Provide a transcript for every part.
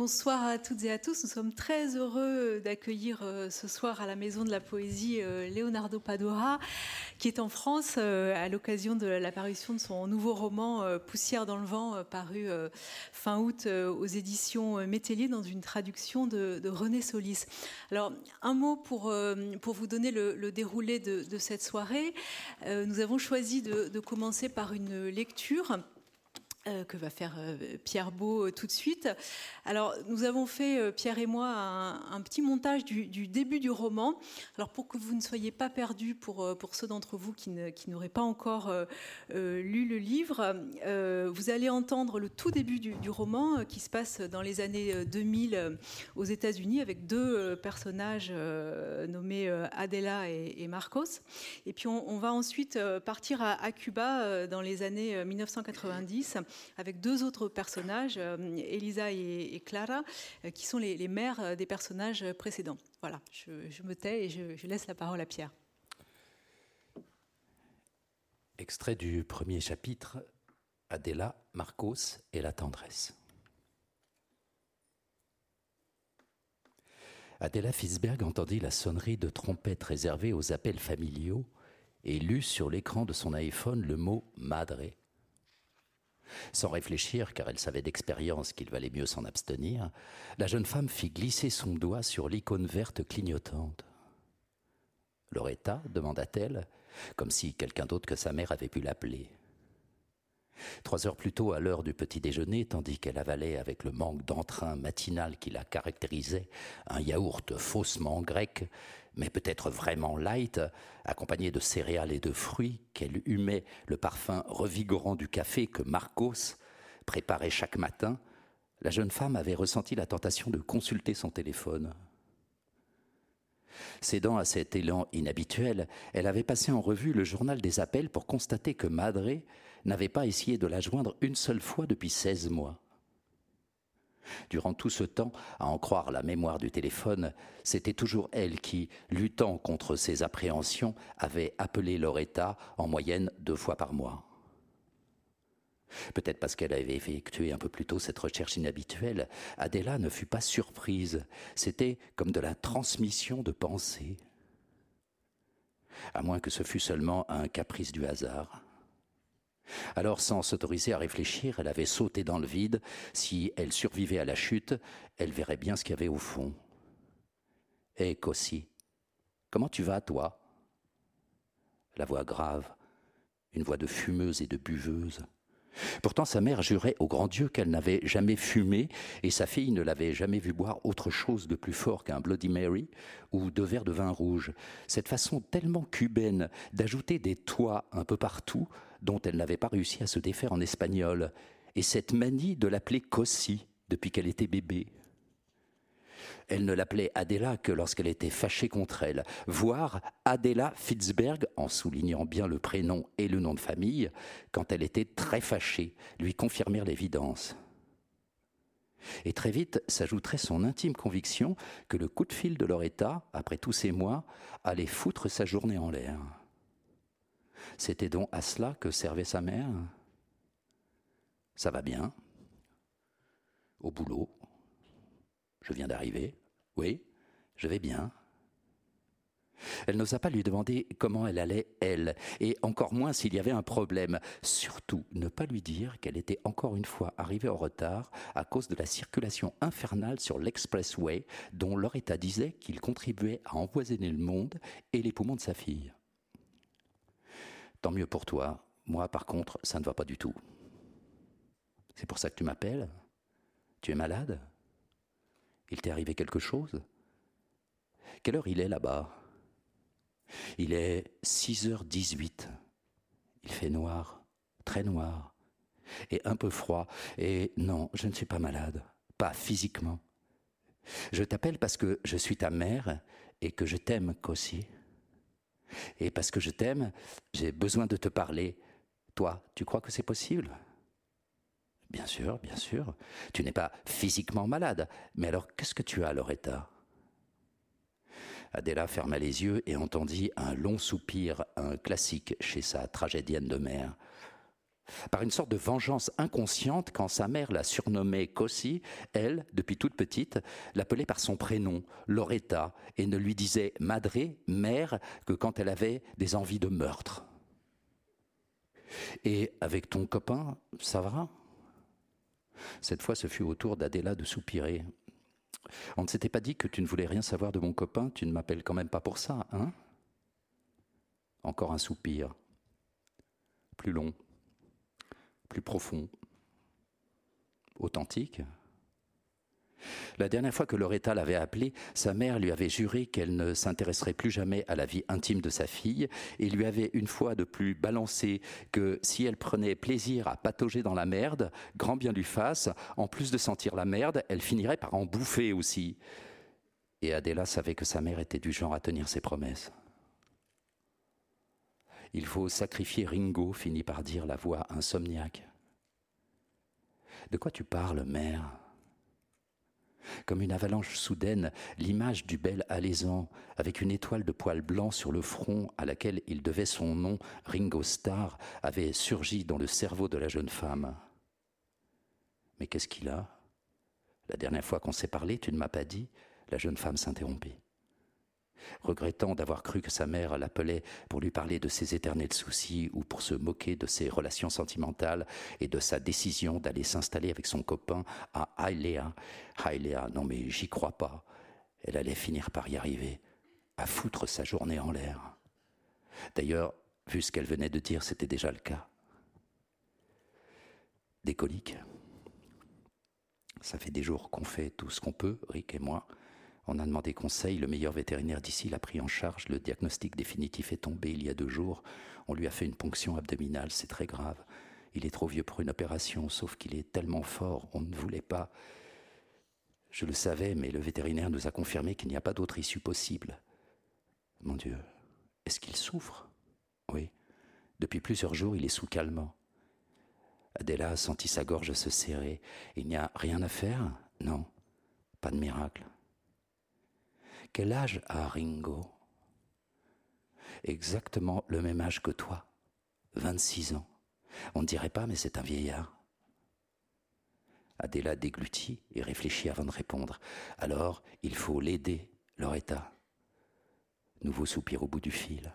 Bonsoir à toutes et à tous. Nous sommes très heureux d'accueillir euh, ce soir à la Maison de la Poésie euh, Leonardo Padora, qui est en France euh, à l'occasion de l'apparition de son nouveau roman Poussière dans le vent, paru fin août aux éditions Métellier dans une traduction de, René Solis. Alors, un mot pour vous donner le, déroulé de, cette soirée. Nous avons choisi de commencer par une lecture euh, que va faire euh, Pierre Beau euh, tout de suite. Alors, nous avons fait, Pierre et moi, un, petit montage du, début du roman. Alors, pour que vous ne soyez pas perdus, pour, pour ceux d'entre vous qui, n'auraient pas encore lu le livre, vous allez entendre le tout début du, roman qui se passe dans les années 2000 aux États-Unis avec deux personnages nommés Adela et, Marcos. Et puis, on, va ensuite partir à, à Cuba dans les années 1990 avec deux autres personnages, euh, Elisa et, Clara, euh, qui sont les, mères euh, des personnages précédents. Voilà, je, me tais et je, laisse la parole à Pierre. Extrait du premier chapitre, Adela, Marcos et la tendresse. Adela Fisberg entendit la sonnerie de trompette réservée aux appels familiaux et lut sur l'écran de son iPhone le mot madre sans réfléchir, car elle savait d'expérience qu'il valait mieux s'en abstenir, la jeune femme fit glisser son doigt sur l'icône verte clignotante. Loretta demanda-t-elle, comme si quelqu'un d'autre que sa mère avait pu l'appeler. Trois heures plus tôt, à l'heure du petit déjeuner, tandis qu'elle avalait avec le manque d'entrain matinal qui la caractérisait un yaourt faussement grec, mais peut-être vraiment light, accompagné de céréales et de fruits, qu'elle humait le parfum revigorant du café que Marcos préparait chaque matin, la jeune femme avait ressenti la tentation de consulter son téléphone. Cédant à cet élan inhabituel, elle avait passé en revue le journal des appels pour constater que Madré n'avait pas essayé de la joindre une seule fois depuis seize mois. Durant tout ce temps, à en croire la mémoire du téléphone, c'était toujours elle qui, luttant contre ses appréhensions, avait appelé Loretta en moyenne deux fois par mois. Peut-être parce qu'elle avait effectué un peu plus tôt cette recherche inhabituelle, Adela ne fut pas surprise. C'était comme de la transmission de pensée. À moins que ce fût seulement un caprice du hasard. Alors, sans s'autoriser à réfléchir, elle avait sauté dans le vide. Si elle survivait à la chute, elle verrait bien ce qu'il y avait au fond. Hé, Cossi, comment tu vas, toi? La voix grave, une voix de fumeuse et de buveuse. Pourtant, sa mère jurait au grand Dieu qu'elle n'avait jamais fumé et sa fille ne l'avait jamais vu boire autre chose de plus fort qu'un Bloody Mary ou deux verres de vin rouge. Cette façon tellement cubaine d'ajouter des toits un peu partout dont elle n'avait pas réussi à se défaire en espagnol et cette manie de l'appeler Cossi depuis qu'elle était bébé. Elle ne l'appelait Adela que lorsqu'elle était fâchée contre elle, voire Adela Fitzberg, en soulignant bien le prénom et le nom de famille, quand elle était très fâchée, lui confirmèrent l'évidence. Et très vite s'ajouterait son intime conviction que le coup de fil de Loretta, après tous ces mois, allait foutre sa journée en l'air. C'était donc à cela que servait sa mère Ça va bien Au boulot Je viens d'arriver oui, je vais bien. Elle n'osa pas lui demander comment elle allait, elle, et encore moins s'il y avait un problème. Surtout, ne pas lui dire qu'elle était encore une fois arrivée en retard à cause de la circulation infernale sur l'expressway dont Loretta disait qu'il contribuait à empoisonner le monde et les poumons de sa fille. Tant mieux pour toi. Moi, par contre, ça ne va pas du tout. C'est pour ça que tu m'appelles Tu es malade? Il t'est arrivé quelque chose? Quelle heure il est là-bas? Il est 6h18. Il fait noir, très noir, et un peu froid. Et non, je ne suis pas malade, pas physiquement. Je t'appelle parce que je suis ta mère et que je t'aime, Cossi. Et parce que je t'aime, j'ai besoin de te parler. Toi, tu crois que c'est possible? Bien sûr, bien sûr. Tu n'es pas physiquement malade. Mais alors, qu'est-ce que tu as, Loretta? Adela ferma les yeux et entendit un long soupir, un classique chez sa tragédienne de mère. Par une sorte de vengeance inconsciente quand sa mère la surnommait Cossi, elle, depuis toute petite, l'appelait par son prénom, Loretta, et ne lui disait madré, mère, que quand elle avait des envies de meurtre. Et avec ton copain, ça va? Cette fois, ce fut au tour d'Adéla de soupirer. On ne s'était pas dit que tu ne voulais rien savoir de mon copain, tu ne m'appelles quand même pas pour ça, hein? Encore un soupir. Plus long plus profond, authentique. La dernière fois que Loretta l'avait appelé, sa mère lui avait juré qu'elle ne s'intéresserait plus jamais à la vie intime de sa fille et lui avait une fois de plus balancé que si elle prenait plaisir à patauger dans la merde, grand bien lui fasse, en plus de sentir la merde, elle finirait par en bouffer aussi. Et Adela savait que sa mère était du genre à tenir ses promesses. Il faut sacrifier Ringo, finit par dire la voix insomniaque. De quoi tu parles, mère? Comme une avalanche soudaine, l'image du bel alaisan, avec une étoile de poils blancs sur le front à laquelle il devait son nom, Ringo Starr, avait surgi dans le cerveau de la jeune femme. Mais qu'est-ce qu'il a? La dernière fois qu'on s'est parlé, tu ne m'as pas dit? La jeune femme s'interrompit regrettant d'avoir cru que sa mère l'appelait pour lui parler de ses éternels soucis ou pour se moquer de ses relations sentimentales et de sa décision d'aller s'installer avec son copain à Hailea. Hailea, non mais j'y crois pas. Elle allait finir par y arriver, à foutre sa journée en l'air. D'ailleurs, vu ce qu'elle venait de dire, c'était déjà le cas. Des coliques. Ça fait des jours qu'on fait tout ce qu'on peut, Rick et moi, on a demandé conseil, le meilleur vétérinaire d'ici l'a pris en charge, le diagnostic définitif est tombé il y a deux jours, on lui a fait une ponction abdominale, c'est très grave. Il est trop vieux pour une opération, sauf qu'il est tellement fort, on ne voulait pas. Je le savais, mais le vétérinaire nous a confirmé qu'il n'y a pas d'autre issue possible. Mon Dieu, est-ce qu'il souffre? Oui. Depuis plusieurs jours, il est sous calmant. Adela a senti sa gorge se serrer. Il n'y a rien à faire? Non, pas de miracle. Quel âge a Ringo? Exactement le même âge que toi, 26 ans. On ne dirait pas, mais c'est un vieillard. Adéla déglutit et réfléchit avant de répondre. Alors, il faut l'aider, Loretta. Nouveau soupir au bout du fil.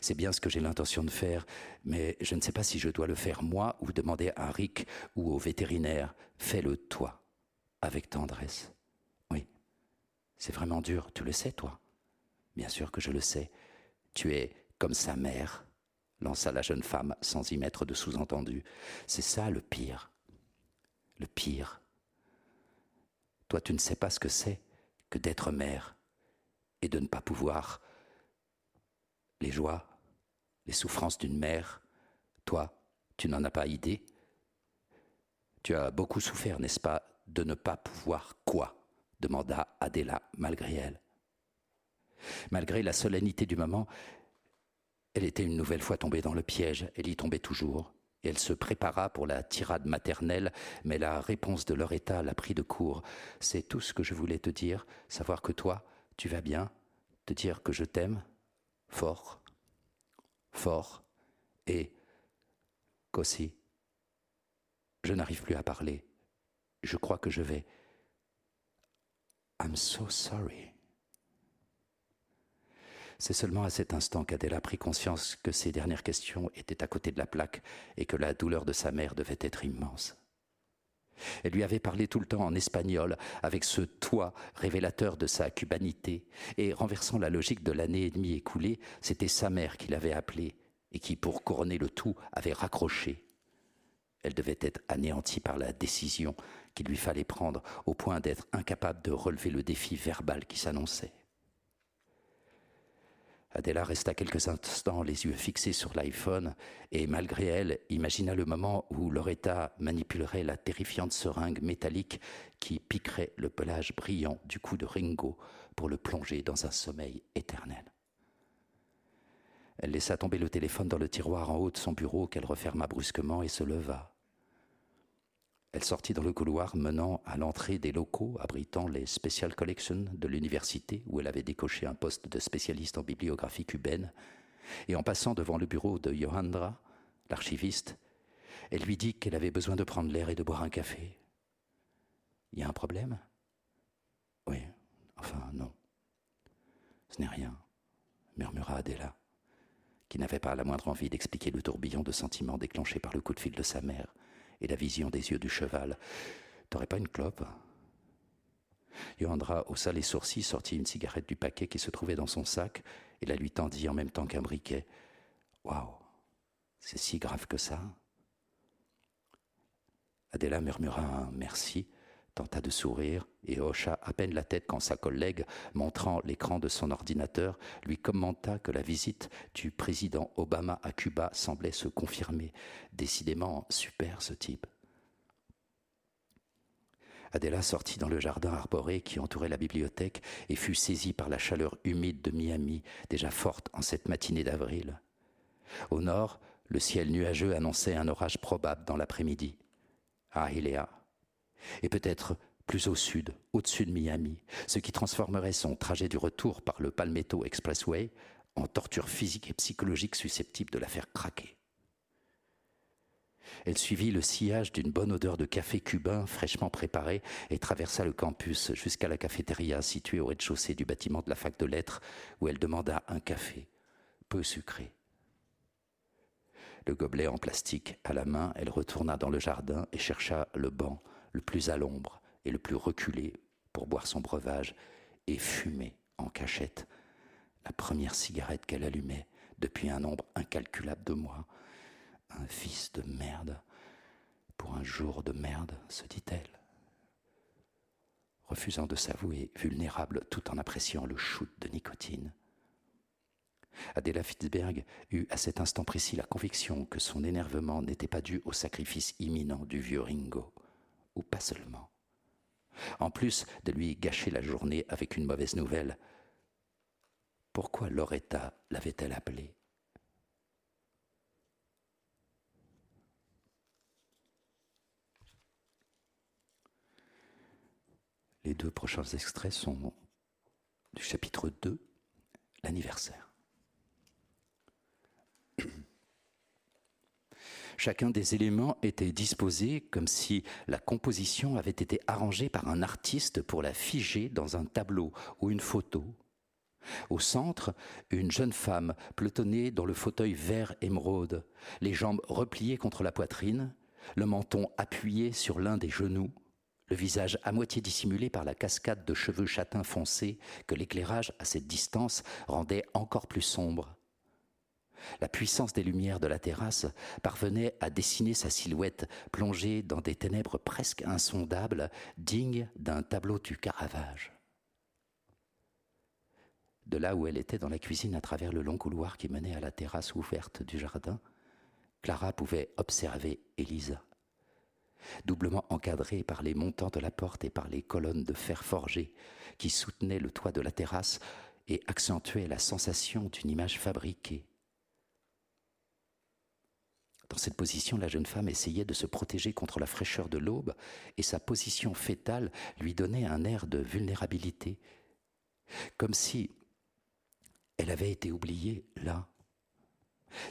C'est bien ce que j'ai l'intention de faire, mais je ne sais pas si je dois le faire moi ou demander à Rick ou au vétérinaire. Fais-le toi, avec tendresse. C'est vraiment dur, tu le sais, toi Bien sûr que je le sais. Tu es comme sa mère, lança la jeune femme sans y mettre de sous-entendu. C'est ça le pire. Le pire. Toi, tu ne sais pas ce que c'est que d'être mère et de ne pas pouvoir. Les joies, les souffrances d'une mère, toi, tu n'en as pas idée. Tu as beaucoup souffert, n'est-ce pas, de ne pas pouvoir quoi? Demanda Adéla malgré elle. Malgré la solennité du moment, elle était une nouvelle fois tombée dans le piège, elle y tombait toujours, elle se prépara pour la tirade maternelle, mais la réponse de leur état l'a pris de court. C'est tout ce que je voulais te dire, savoir que toi, tu vas bien, te dire que je t'aime, fort, fort, et qu'aussi, je n'arrive plus à parler, je crois que je vais I'm so sorry. C'est seulement à cet instant qu'Adèle pris conscience que ses dernières questions étaient à côté de la plaque et que la douleur de sa mère devait être immense. Elle lui avait parlé tout le temps en espagnol, avec ce toi révélateur de sa cubanité, et renversant la logique de l'année et demie écoulée, c'était sa mère qui l'avait appelée, et qui, pour couronner le tout, avait raccroché. Elle devait être anéantie par la décision qu'il lui fallait prendre au point d'être incapable de relever le défi verbal qui s'annonçait. Adela resta quelques instants les yeux fixés sur l'iPhone et malgré elle imagina le moment où Loretta manipulerait la terrifiante seringue métallique qui piquerait le pelage brillant du cou de Ringo pour le plonger dans un sommeil éternel. Elle laissa tomber le téléphone dans le tiroir en haut de son bureau qu'elle referma brusquement et se leva. Elle sortit dans le couloir menant à l'entrée des locaux abritant les Special Collections de l'université où elle avait décoché un poste de spécialiste en bibliographie cubaine, et en passant devant le bureau de Johandra, l'archiviste, Elle lui dit qu'elle avait besoin de prendre l'air et de boire un café. Il y a un problème? Oui, enfin non. Ce n'est rien, murmura Adela, qui n'avait pas la moindre envie d'expliquer le tourbillon de sentiments déclenché par le coup de fil de sa mère et la vision des yeux du cheval. T'aurais pas une clope? Johandra haussa les sourcils, sortit une cigarette du paquet qui se trouvait dans son sac et la lui tendit en même temps qu'un briquet. Waouh, c'est si grave que ça? Adela murmura un merci, tenta de sourire et hocha à peine la tête quand sa collègue, montrant l'écran de son ordinateur, lui commenta que la visite du président Obama à Cuba semblait se confirmer. Décidément super ce type. Adela sortit dans le jardin arboré qui entourait la bibliothèque et fut saisie par la chaleur humide de Miami, déjà forte en cette matinée d'avril. Au nord, le ciel nuageux annonçait un orage probable dans l'après-midi. À Hiléa. Et peut-être plus au sud, au-dessus de Miami, ce qui transformerait son trajet du retour par le Palmetto Expressway en torture physique et psychologique susceptible de la faire craquer. Elle suivit le sillage d'une bonne odeur de café cubain fraîchement préparé et traversa le campus jusqu'à la cafétéria située au rez-de-chaussée du bâtiment de la fac de lettres où elle demanda un café, peu sucré. Le gobelet en plastique à la main, elle retourna dans le jardin et chercha le banc le plus à l'ombre et le plus reculé pour boire son breuvage et fumer en cachette la première cigarette qu'elle allumait depuis un nombre incalculable de mois un fils de merde pour un jour de merde, se dit-elle, refusant de s'avouer vulnérable tout en appréciant le shoot de nicotine. Adela Fitzberg eut à cet instant précis la conviction que son énervement n'était pas dû au sacrifice imminent du vieux Ringo, ou pas seulement. En plus de lui gâcher la journée avec une mauvaise nouvelle, pourquoi Loretta l'avait-elle appelé Les deux prochains extraits sont du chapitre 2, l'anniversaire. Chacun des éléments était disposé comme si la composition avait été arrangée par un artiste pour la figer dans un tableau ou une photo. Au centre, une jeune femme pelotonnée dans le fauteuil vert émeraude, les jambes repliées contre la poitrine, le menton appuyé sur l'un des genoux, le visage à moitié dissimulé par la cascade de cheveux châtains foncés que l'éclairage à cette distance rendait encore plus sombre. La puissance des lumières de la terrasse parvenait à dessiner sa silhouette plongée dans des ténèbres presque insondables, dignes d'un tableau du Caravage. De là où elle était dans la cuisine à travers le long couloir qui menait à la terrasse ouverte du jardin, Clara pouvait observer Elisa doublement encadré par les montants de la porte et par les colonnes de fer forgé qui soutenaient le toit de la terrasse et accentuaient la sensation d'une image fabriquée. Dans cette position, la jeune femme essayait de se protéger contre la fraîcheur de l'aube, et sa position fétale lui donnait un air de vulnérabilité, comme si elle avait été oubliée là,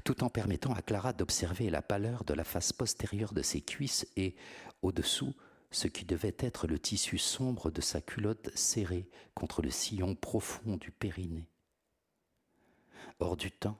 tout en permettant à Clara d'observer la pâleur de la face postérieure de ses cuisses et, au-dessous, ce qui devait être le tissu sombre de sa culotte serrée contre le sillon profond du périnée. Hors du temps,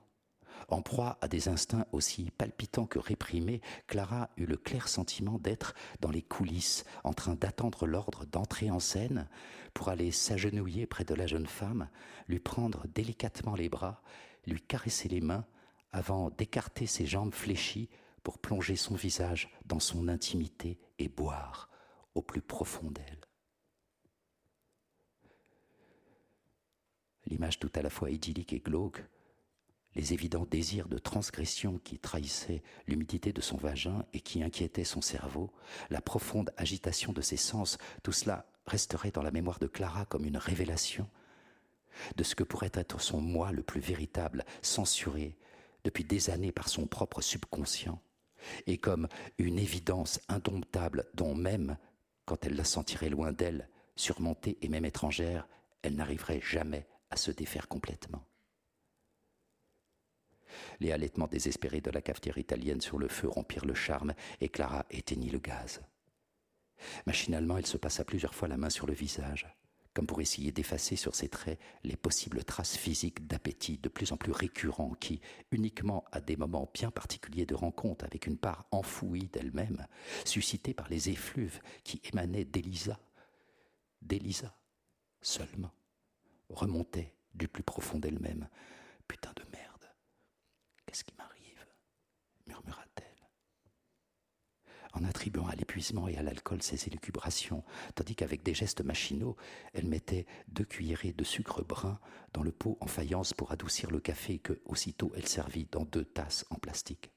en proie à des instincts aussi palpitants que réprimés, Clara eut le clair sentiment d'être dans les coulisses, en train d'attendre l'ordre d'entrer en scène pour aller s'agenouiller près de la jeune femme, lui prendre délicatement les bras, lui caresser les mains, avant d'écarter ses jambes fléchies pour plonger son visage dans son intimité et boire au plus profond d'elle. L'image tout à la fois idyllique et glauque, les évidents désirs de transgression qui trahissaient l'humidité de son vagin et qui inquiétaient son cerveau, la profonde agitation de ses sens, tout cela resterait dans la mémoire de Clara comme une révélation de ce que pourrait être son moi le plus véritable, censuré, depuis des années par son propre subconscient, et comme une évidence indomptable dont même, quand elle la sentirait loin d'elle, surmontée et même étrangère, elle n'arriverait jamais à se défaire complètement. Les halètements désespérés de la cafetière italienne sur le feu rompirent le charme et Clara éteignit le gaz. Machinalement, elle se passa plusieurs fois la main sur le visage, comme pour essayer d'effacer sur ses traits les possibles traces physiques d'appétit de plus en plus récurrents qui, uniquement à des moments bien particuliers de rencontre avec une part enfouie d'elle-même, suscitée par les effluves qui émanaient d'Elisa, d'Elisa seulement, remontaient du plus profond d'elle-même. Putain de merde. Qu'est-ce qui m'arrive murmura-t-elle. En attribuant à l'épuisement et à l'alcool ses élucubrations, tandis qu'avec des gestes machinaux, elle mettait deux cuillerées de sucre brun dans le pot en faïence pour adoucir le café que, aussitôt, elle servit dans deux tasses en plastique.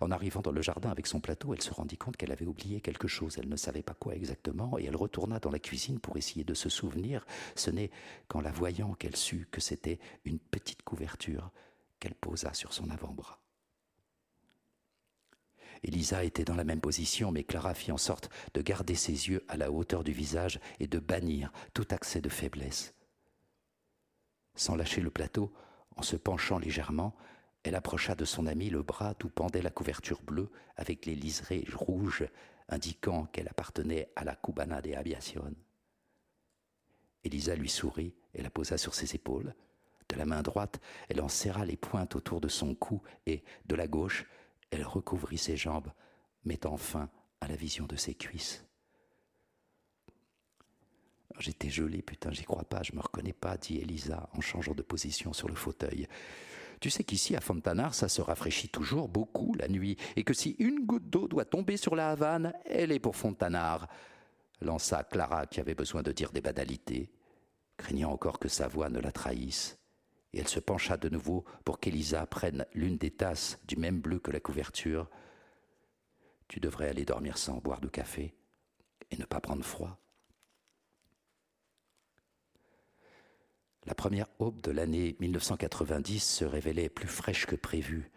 En arrivant dans le jardin avec son plateau, elle se rendit compte qu'elle avait oublié quelque chose. Elle ne savait pas quoi exactement, et elle retourna dans la cuisine pour essayer de se souvenir. Ce n'est qu'en la voyant qu'elle sut que c'était une petite couverture qu'elle posa sur son avant-bras. Elisa était dans la même position, mais Clara fit en sorte de garder ses yeux à la hauteur du visage et de bannir tout accès de faiblesse. Sans lâcher le plateau, en se penchant légèrement, elle approcha de son ami le bras d'où pendait la couverture bleue avec les liserés rouges indiquant qu'elle appartenait à la Cubana de Aviación. Elisa lui sourit et la posa sur ses épaules. De la main droite, elle en serra les pointes autour de son cou et, de la gauche, elle recouvrit ses jambes, mettant fin à la vision de ses cuisses. J'étais gelé, putain, j'y crois pas, je me reconnais pas, dit Elisa en changeant de position sur le fauteuil. Tu sais qu'ici, à Fontanar, ça se rafraîchit toujours beaucoup la nuit, et que si une goutte d'eau doit tomber sur la Havane, elle est pour Fontanar, lança Clara, qui avait besoin de dire des banalités, craignant encore que sa voix ne la trahisse et elle se pencha de nouveau pour qu'Elisa prenne l'une des tasses du même bleu que la couverture. Tu devrais aller dormir sans boire de café et ne pas prendre froid. La première aube de l'année 1990 se révélait plus fraîche que prévu.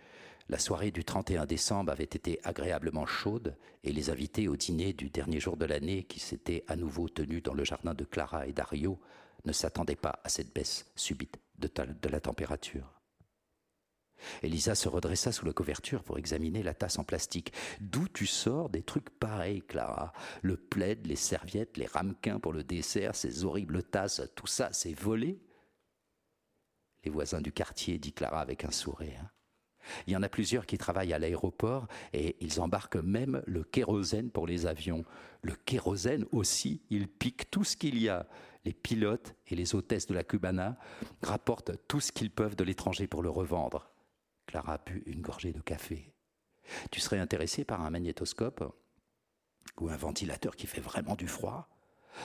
La soirée du 31 décembre avait été agréablement chaude et les invités au dîner du dernier jour de l'année qui s'était à nouveau tenu dans le jardin de Clara et Dario ne s'attendaient pas à cette baisse subite de, la température. Elisa se redressa sous la couverture pour examiner la tasse en plastique. D'où tu sors des trucs pareils, Clara? Le plaid, les serviettes, les ramequins pour le dessert, ces horribles tasses, tout ça, c'est volé? Les voisins du quartier, dit Clara avec un sourire. Il y en a plusieurs qui travaillent à l'aéroport et ils embarquent même le kérosène pour les avions. Le kérosène aussi, il pique tout ce qu'il y a les pilotes et les hôtesses de la Cubana rapportent tout ce qu'ils peuvent de l'étranger pour le revendre. Clara a bu une gorgée de café. Tu serais intéressé par un magnétoscope ou un ventilateur qui fait vraiment du froid?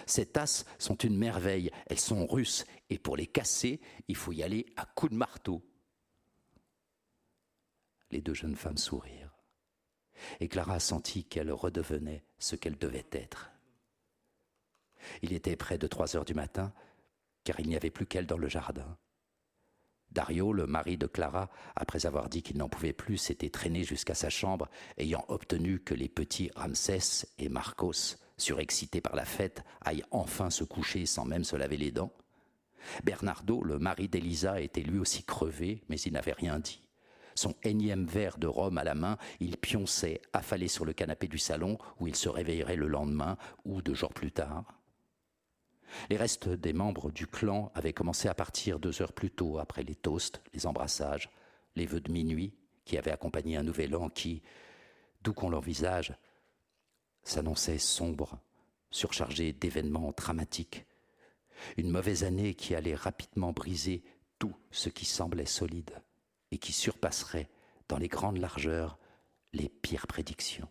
Ces tasses sont une merveille, elles sont russes, et pour les casser, il faut y aller à coups de marteau. Les deux jeunes femmes sourirent, et Clara sentit qu'elle redevenait ce qu'elle devait être. Il était près de trois heures du matin, car il n'y avait plus qu'elle dans le jardin. Dario, le mari de Clara, après avoir dit qu'il n'en pouvait plus, s'était traîné jusqu'à sa chambre, ayant obtenu que les petits Ramsès et Marcos, surexcités par la fête, aillent enfin se coucher sans même se laver les dents. Bernardo, le mari d'Elisa, était lui aussi crevé, mais il n'avait rien dit. Son énième verre de rhum à la main, il pionçait, affalé sur le canapé du salon, où il se réveillerait le lendemain ou deux jours plus tard. Les restes des membres du clan avaient commencé à partir deux heures plus tôt après les toasts, les embrassages, les vœux de minuit qui avaient accompagné un nouvel an qui, d'où qu'on l'envisage, s'annonçait sombre, surchargé d'événements dramatiques. Une mauvaise année qui allait rapidement briser tout ce qui semblait solide et qui surpasserait dans les grandes largeurs les pires prédictions.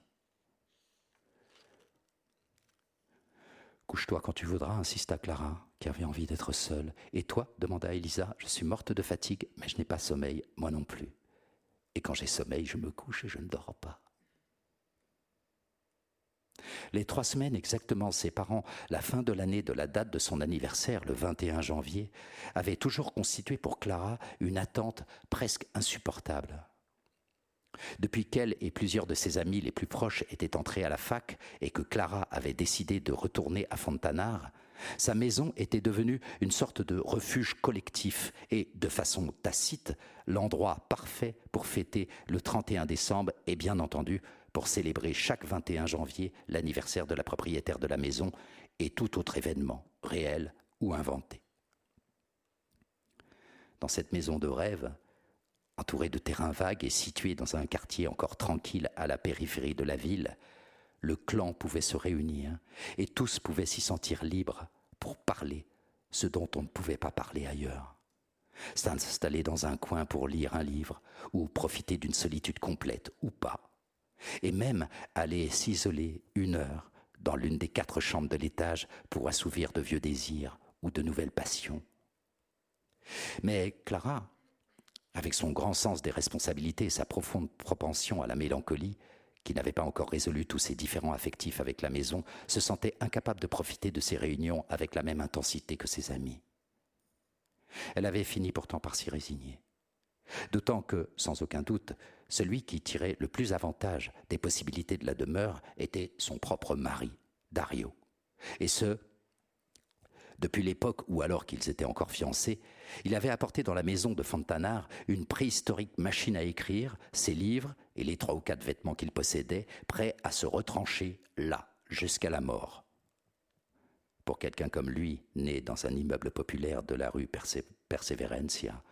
Couche-toi quand tu voudras, insista Clara, qui avait envie d'être seule. Et toi demanda Elisa. Je suis morte de fatigue, mais je n'ai pas sommeil, moi non plus. Et quand j'ai sommeil, je me couche et je ne dors pas. Les trois semaines exactement séparant la fin de l'année de la date de son anniversaire, le 21 janvier, avaient toujours constitué pour Clara une attente presque insupportable. Depuis qu'elle et plusieurs de ses amis les plus proches étaient entrés à la fac et que Clara avait décidé de retourner à Fontanar, Sa maison était devenue une sorte de refuge collectif et, de façon tacite, l'endroit parfait pour fêter le 31 décembre et bien entendu pour célébrer chaque 21 janvier l'anniversaire de la propriétaire de la maison et tout autre événement, réel ou inventé. Dans cette maison de rêve, entourée de terrains vagues et située dans un quartier encore tranquille à la périphérie de la ville, le clan pouvait se réunir et tous pouvaient s'y sentir libres pour parler ce dont on ne pouvait pas parler ailleurs. S'installer dans un coin pour lire un livre ou profiter d'une solitude complète ou pas. Et même aller s'isoler une heure dans l'une des quatre chambres de l'étage pour assouvir de vieux désirs ou de nouvelles passions. Mais Clara, avec son grand sens des responsabilités et sa profonde propension à la mélancolie, qui n'avait pas encore résolu tous ses différends affectifs avec la maison, se sentait incapable de profiter de ces réunions avec la même intensité que ses amis. Elle avait fini pourtant par s'y résigner. D'autant que, sans aucun doute, celui qui tirait le plus avantage des possibilités de la demeure était son propre mari, Dario. Et ce, depuis l'époque où, alors qu'ils étaient encore fiancés, il avait apporté dans la maison de Fontanar une préhistorique machine à écrire, ses livres et les trois ou quatre vêtements qu'il possédait, prêts à se retrancher là, jusqu'à la mort. Pour quelqu'un comme lui, né dans un immeuble populaire de la rue Perseverencia,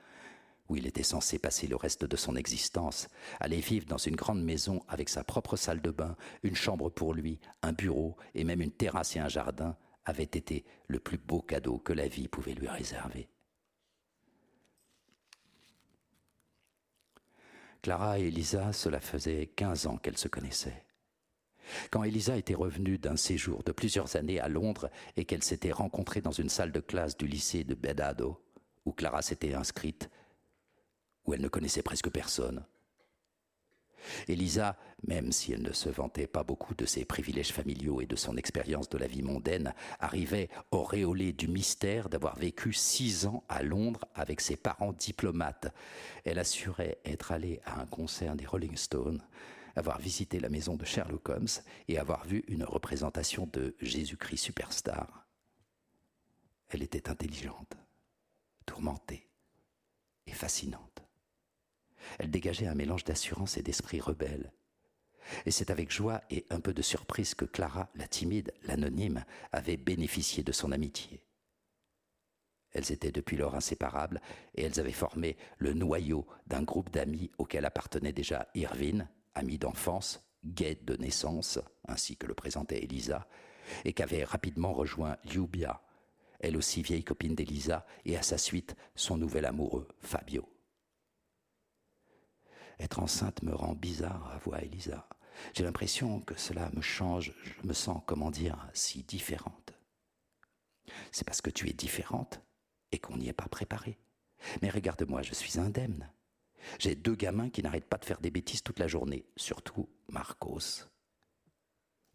où il était censé passer le reste de son existence, aller vivre dans une grande maison avec sa propre salle de bain, une chambre pour lui, un bureau et même une terrasse et un jardin, avait été le plus beau cadeau que la vie pouvait lui réserver. Clara et Elisa, cela faisait quinze ans qu'elles se connaissaient. Quand Elisa était revenue d'un séjour de plusieurs années à Londres et qu'elle s'était rencontrée dans une salle de classe du lycée de Bedado, où Clara s'était inscrite, où elle ne connaissait presque personne, Elisa, même si elle ne se vantait pas beaucoup de ses privilèges familiaux et de son expérience de la vie mondaine, arrivait auréolée du mystère d'avoir vécu six ans à Londres avec ses parents diplomates. Elle assurait être allée à un concert des Rolling Stones, avoir visité la maison de Sherlock Holmes et avoir vu une représentation de Jésus-Christ superstar. Elle était intelligente, tourmentée et fascinante. Elle dégageait un mélange d'assurance et d'esprit rebelle. Et c'est avec joie et un peu de surprise que Clara, la timide, l'anonyme, avait bénéficié de son amitié. Elles étaient depuis lors inséparables et elles avaient formé le noyau d'un groupe d'amis auquel appartenait déjà Irvine, amie d'enfance, guette de naissance, ainsi que le présentait Elisa, et qu'avait rapidement rejoint Liubia, elle aussi vieille copine d'Elisa, et à sa suite son nouvel amoureux, Fabio. Être enceinte me rend bizarre, avoua Elisa. J'ai l'impression que cela me change, je me sens, comment dire, si différente. C'est parce que tu es différente et qu'on n'y est pas préparé. Mais regarde-moi, je suis indemne. J'ai deux gamins qui n'arrêtent pas de faire des bêtises toute la journée, surtout Marcos.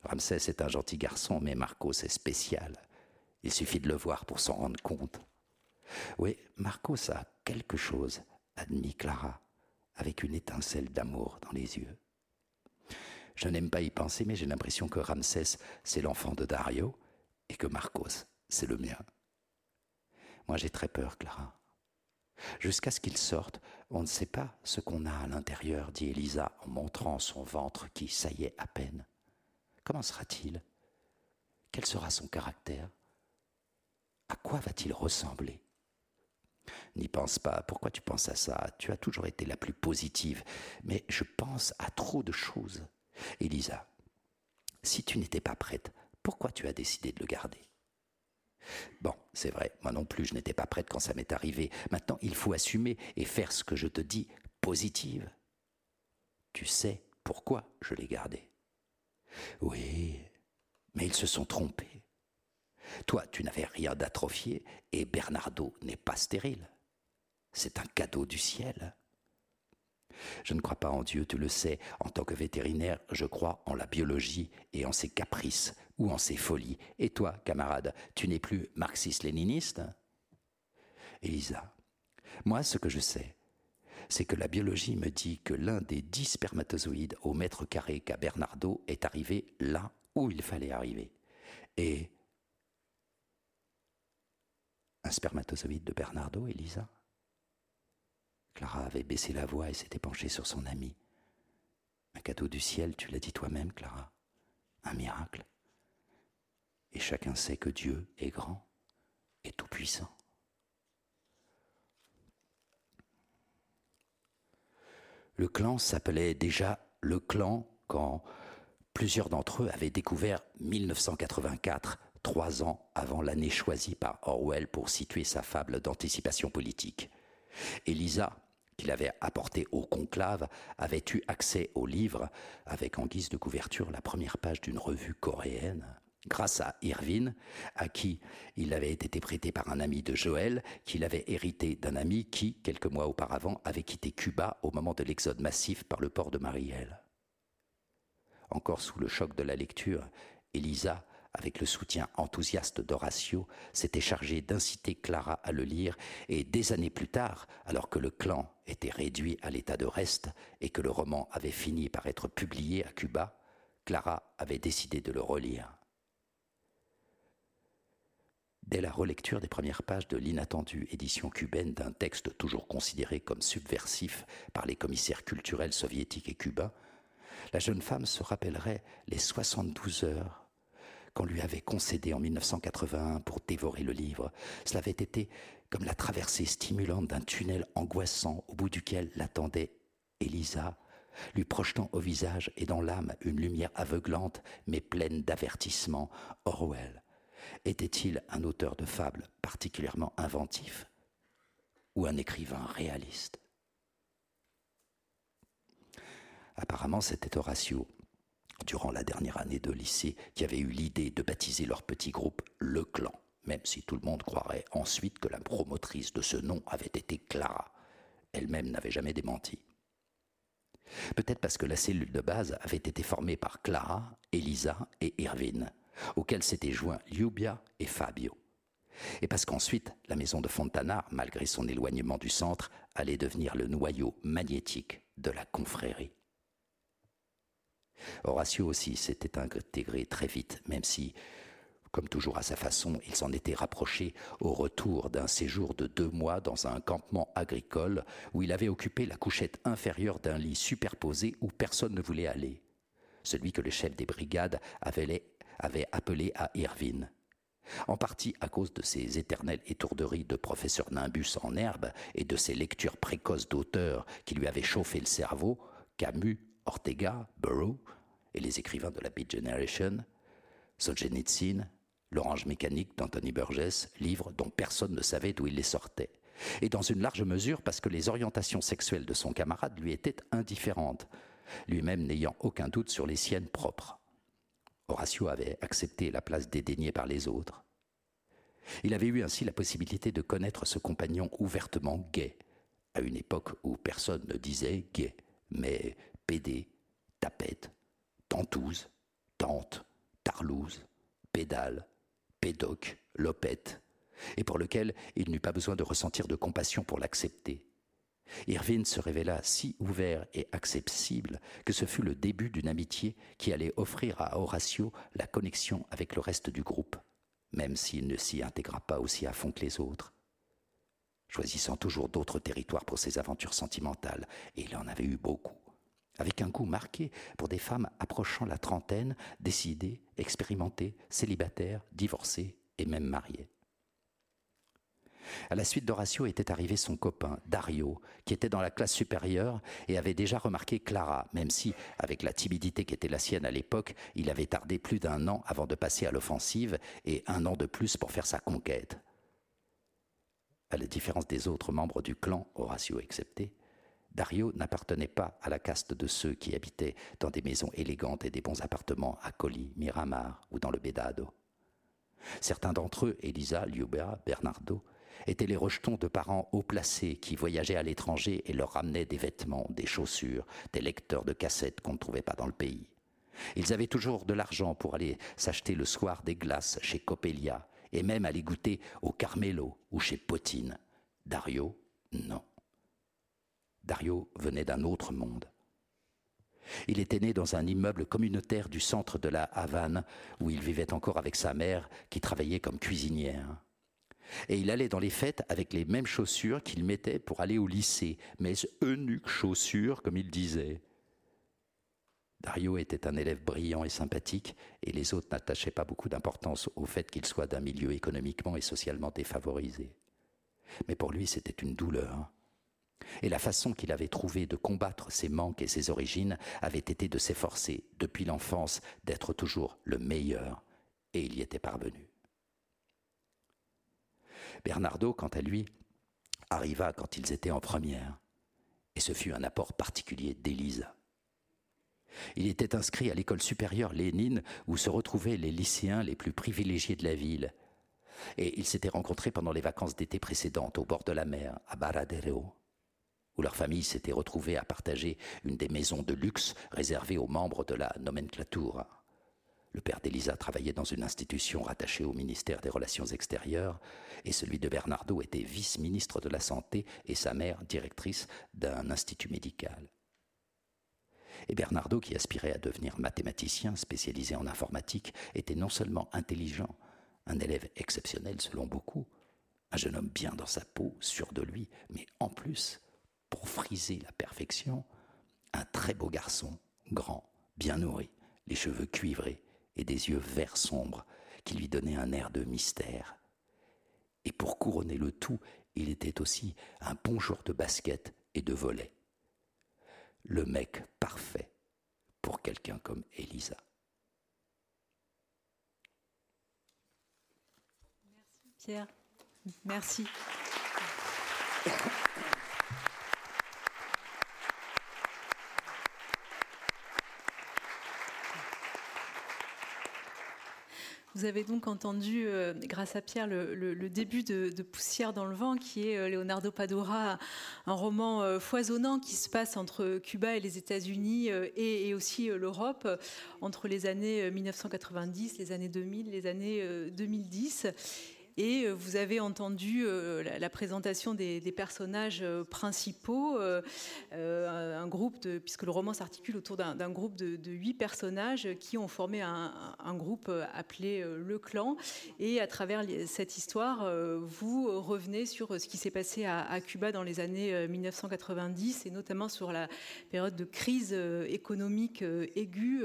Ramsès est un gentil garçon, mais Marcos est spécial. Il suffit de le voir pour s'en rendre compte. Oui, Marcos a quelque chose, admit Clara avec une étincelle d'amour dans les yeux. Je n'aime pas y penser, mais j'ai l'impression que Ramsès, c'est l'enfant de Dario et que Marcos, c'est le mien. Moi, j'ai très peur, Clara. Jusqu'à ce qu'il sorte, on ne sait pas ce qu'on a à l'intérieur, dit Elisa en montrant son ventre qui saillait à peine. Comment sera-t-il? Quel sera son caractère? À quoi va-t-il ressembler? N'y pense pas. Pourquoi tu penses à ça? Tu as toujours été la plus positive. Mais je pense à trop de choses. Elisa, si tu n'étais pas prête, pourquoi tu as décidé de le garder? Bon, c'est vrai, moi non plus, je n'étais pas prête quand ça m'est arrivé. Maintenant, il faut assumer et faire ce que je te dis positive. Tu sais pourquoi je l'ai gardé Oui, mais ils se sont trompés. Toi, tu n'avais rien d'atrophié et Bernardo n'est pas stérile. C'est un cadeau du ciel. Je ne crois pas en Dieu, tu le sais. En tant que vétérinaire, je crois en la biologie et en ses caprices ou en ses folies. Et toi, camarade, tu n'es plus marxiste-léniniste? Elisa, moi, ce que je sais, c'est que la biologie me dit que l'un des dix spermatozoïdes au mètre carré qu'a Bernardo est arrivé là où il fallait arriver. Et spermatozoïde de Bernardo, Elisa Clara avait baissé la voix et s'était penchée sur son ami. Un cadeau du ciel, tu l'as dit toi-même, Clara. Un miracle. Et chacun sait que Dieu est grand et tout-puissant. Le clan s'appelait déjà le clan quand plusieurs d'entre eux avaient découvert 1984, trois ans avant l'année choisie par Orwell pour situer sa fable d'anticipation politique. Elisa, qu'il avait apporté au conclave, avait eu accès au livre avec en guise de couverture la première page d'une revue coréenne grâce à Irvine, à qui il avait été prêté par un ami de Joël, qu'il avait hérité d'un ami qui, quelques mois auparavant, avait quitté Cuba au moment de l'exode massif par le port de Mariel. Encore sous le choc de la lecture, Elisa, avec le soutien enthousiaste d'Horatio, s'était chargée d'inciter Clara à le lire, et des années plus tard, alors que le clan était réduit à l'état de reste et que le roman avait fini par être publié à Cuba, Clara avait décidé de le relire. Dès la relecture des premières pages de l'inattendue édition cubaine d'un texte toujours considéré comme subversif par les commissaires culturels soviétiques et cubains, la jeune femme se rappellerait les 72 heures qu'on lui avait concédées en 1981 pour dévorer le livre. Cela avait été comme la traversée stimulante d'un tunnel angoissant au bout duquel l'attendait Elisa, lui projetant au visage et dans l'âme une lumière aveuglante mais pleine d'avertissement, Orwell était-il un auteur de fables particulièrement inventif ou un écrivain réaliste? Apparemment, c'était Horatio, durant la dernière année de lycée, qui avait eu l'idée de baptiser leur petit groupe Le Clan, même si tout le monde croirait ensuite que la promotrice de ce nom avait été Clara. Elle-même n'avait jamais démenti. Peut-être parce que la cellule de base avait été formée par Clara, Elisa et Irvine, auxquels s'étaient joints Liubia et Fabio. Et parce qu'ensuite, la maison de Fontana, malgré son éloignement du centre, allait devenir le noyau magnétique de la confrérie. Horatio aussi s'était intégré très vite, même si, comme toujours à sa façon, il s'en était rapproché au retour d'un séjour de deux mois dans un campement agricole où il avait occupé la couchette inférieure d'un lit superposé où personne ne voulait aller, celui que le chef des brigades avait appelé à Irvine. En partie à cause de ses éternelles étourderies de professeur Nimbus en herbe et de ses lectures précoces d'auteurs qui lui avaient chauffé le cerveau, Camus, Ortega, Burroughs et les écrivains de la Beat Generation, Solzhenitsyn, L'Orange mécanique d'Anthony Burgess, livres dont personne ne savait d'où il les sortait. Et dans une large mesure parce que les orientations sexuelles de son camarade lui étaient indifférentes, lui-même n'ayant aucun doute sur les siennes propres. Horatio avait accepté la place dédaignée par les autres. Il avait eu ainsi la possibilité de connaître ce compagnon ouvertement gay, à une époque où personne ne disait gay, mais pédé, tapette, tantouze, tante, tarlouse, pédale, pédoc, lopette, et pour lequel il n'eut pas besoin de ressentir de compassion pour l'accepter. Irvine se révéla si ouvert et accessible que ce fut le début d'une amitié qui allait offrir à Horatio la connexion avec le reste du groupe, même s'il ne s'y intégra pas aussi à fond que les autres. Choisissant toujours d'autres territoires pour ses aventures sentimentales, et il en avait eu beaucoup, avec un goût marqué pour des femmes approchant la trentaine, décidées, expérimentées, célibataires, divorcées et même mariées. À la suite d'Horatio était arrivé son copain, Dario, qui était dans la classe supérieure et avait déjà remarqué Clara, même si, avec la timidité qui était la sienne à l'époque, il avait tardé plus d'un an avant de passer à l'offensive et un an de plus pour faire sa conquête. À la différence des autres membres du clan, Horatio excepté, Dario n'appartenait pas à la caste de ceux qui habitaient dans des maisons élégantes et des bons appartements à Colli, Miramar ou dans le Bedado. Certains d'entre eux, Elisa, Liubea, Bernardo, étaient les rejetons de parents haut placés qui voyageaient à l'étranger et leur ramenaient des vêtements, des chaussures, des lecteurs de cassettes qu'on ne trouvait pas dans le pays. Ils avaient toujours de l'argent pour aller s'acheter le soir des glaces chez Coppelia et même aller goûter au Carmelo ou chez Potine. Dario, non. Dario venait d'un autre monde. Il était né dans un immeuble communautaire du centre de la Havane, où il vivait encore avec sa mère, qui travaillait comme cuisinière. Et il allait dans les fêtes avec les mêmes chaussures qu'il mettait pour aller au lycée, mais eunuques chaussures, comme il disait. Dario était un élève brillant et sympathique, et les autres n'attachaient pas beaucoup d'importance au fait qu'il soit d'un milieu économiquement et socialement défavorisé. Mais pour lui, c'était une douleur. Et la façon qu'il avait trouvé de combattre ses manques et ses origines avait été de s'efforcer, depuis l'enfance, d'être toujours le meilleur, et il y était parvenu. Bernardo, quant à lui, arriva quand ils étaient en première, et ce fut un apport particulier d'Élisa. Il était inscrit à l'école supérieure Lénine où se retrouvaient les lycéens les plus privilégiés de la ville. Et ils s'étaient rencontrés pendant les vacances d'été précédentes au bord de la mer, à Baradero, où leur famille s'était retrouvée à partager une des maisons de luxe réservées aux membres de la nomenclatura. Le père d'Elisa travaillait dans une institution rattachée au ministère des Relations extérieures, et celui de Bernardo était vice-ministre de la Santé et sa mère directrice d'un institut médical. Et Bernardo, qui aspirait à devenir mathématicien spécialisé en informatique, était non seulement intelligent, un élève exceptionnel selon beaucoup, un jeune homme bien dans sa peau, sûr de lui, mais en plus, pour friser la perfection, un très beau garçon, grand, bien nourri, les cheveux cuivrés, et des yeux verts sombres qui lui donnaient un air de mystère. Et pour couronner le tout, il était aussi un bon joueur de basket et de volet. Le mec parfait pour quelqu'un comme Elisa. Pierre. Merci. Vous avez donc entendu, euh, grâce à Pierre, le, début de, Poussière dans le vent, qui est euh, Leonardo Padura, un roman euh, foisonnant qui se passe entre Cuba et les États-Unis et, et, aussi l'Europe entre les années 1990, les années 2000, les années 2010. Et euh, vous avez entendu euh, la, présentation des, personnages euh, principaux, un groupe puisque le roman s'articule autour d'un groupe de, huit personnages qui ont formé un, groupe appelé le Clan. Et à travers cette histoire, vous revenez sur ce qui s'est passé à, Cuba dans les années 1990 et notamment sur la période de crise économique aiguë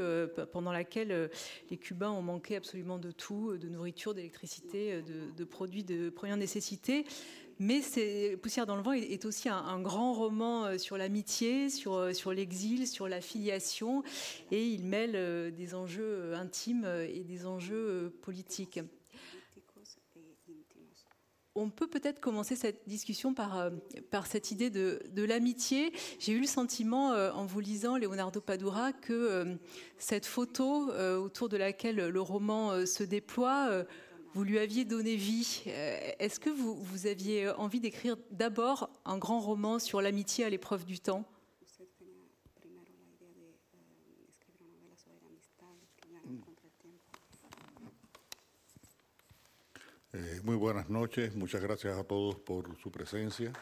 pendant laquelle les Cubains ont manqué absolument de tout, de nourriture, d'électricité, de produits de première nécessité. Mais Poussière dans le vent est aussi un, grand roman euh, sur l'amitié, sur, euh, sur l'exil, sur la filiation, et il mêle euh, des enjeux intimes et des enjeux politiques. On peut peut-être commencer cette discussion par, cette idée de, de l'amitié. J'ai eu le sentiment, en vous lisant Leonardo Padura, que cette photo autour de laquelle le roman se déploie vous lui aviez donné vie. Euh, est-ce que vous, vous aviez envie d'écrire d'abord un grand roman sur l'amitié à l'épreuve du temps? Eh, muy buenas noches, muchas gracias a todos por su presencia.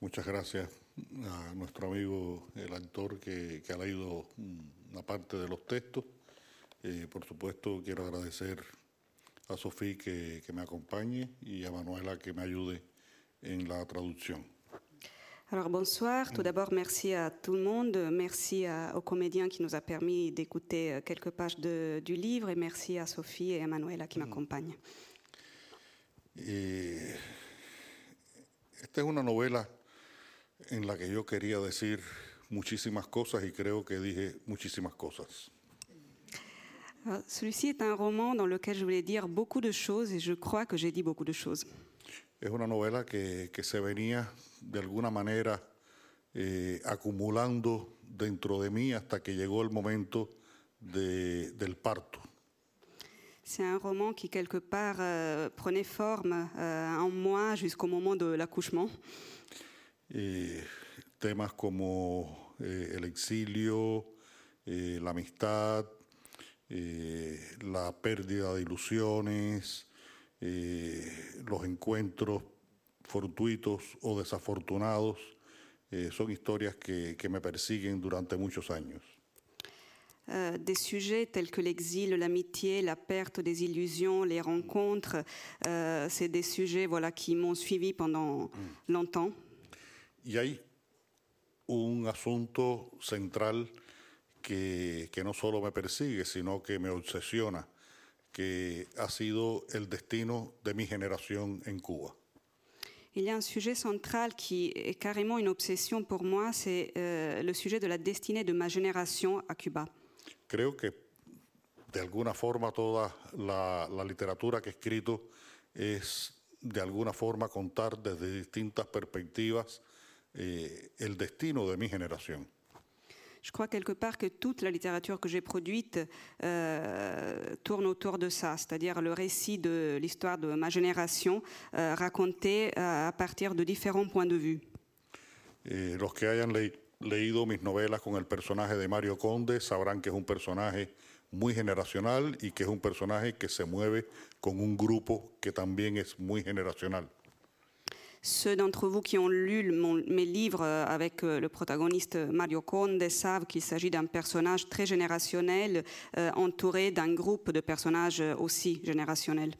Muchas gracias a nuestro amigo, el actor que, que ha leído una parte de los textos. Eh, por supuesto, quiero agradecer a Sofía que, que, me acompañe y a Manuela que me ayude en la traducción. Alors bonsoir, tout d'abord merci à tout le monde, merci à, au comédien qui nous a permis d'écouter euh, quelques pages de, du livre et merci à Sophie et à Manuela qui mm. m'accompagnent. Eh, esta es una novela en la que yo quería decir muchísimas cosas y creo que dije muchísimas cosas. Ah, celui-ci est un roman dans lequel je voulais dire beaucoup de choses et je crois que j'ai dit beaucoup de choses. Es una novela que, que se venía de alguna manera eh, acumulando dentro de mí hasta que llegó el momento de, del parto. C'est un roman qui quelque part euh, prenait forme euh, en moi jusqu'au moment de l'accouchement. Eh, temas como eh, el exilio, eh, la amistad, la pérdida de ilusiones, los encuentros fortuitos o desafortunados, son historias que, que me persiguen durante muchos años. euh, des sujets tels que l'exil, l'amitié, la perte des illusions, les rencontres. Euh, c'est des sujets voilà, qui m'ont suivi pendant longtemps. Y hay un asunto central que, que no solo me persigue, sino que me obsesiona, que ha sido el destino de mi generación en Cuba. Il y a un sujet central qui est carrément une obsession pour moi, c'est euh, le sujet de la destinée de ma génération à Cuba. Creo que de alguna forma toda la, la literatura que he escrito es de alguna forma contar desde distintas perspectivas eh, el destino de mi generación. Je crois quelque part que toute la littérature que j'ai produite euh, tourne autour de ça, c'est-à-dire le récit de l'histoire de ma génération euh, raconté euh, à partir de différents points de vue. Eh, los que hayan lei- leído mis novelas con el personaje de Mario Conde sabrán que es un personaje muy generacional y que es un personaje que se mueve con un grupo que también es muy generacional. Ceux d'entre vous qui ont lu mes livres euh, avec euh, le protagoniste Mario Conde savent qu'il s'agit d'un personnage très générationnel, euh, entouré d'un groupe de personnages euh, aussi générationnels.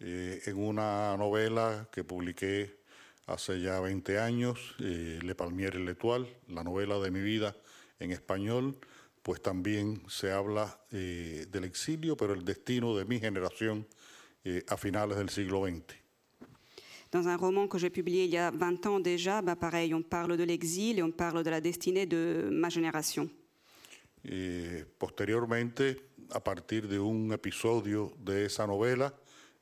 Eh, en una novela que publiqué hace ya 20 años, eh, Le Palmiere l'Etoile, la novela de mi vida en español, pues también se habla eh, del exilio, pero el destino de mi generación eh, a finales del siglo XX. Dans un roman que j'ai publié il y a 20 ans déjà, bah pareil, on parle de l'exil et on parle de la destinée de ma génération. Eh, posteriormente, a partir de un episodio de esa novela,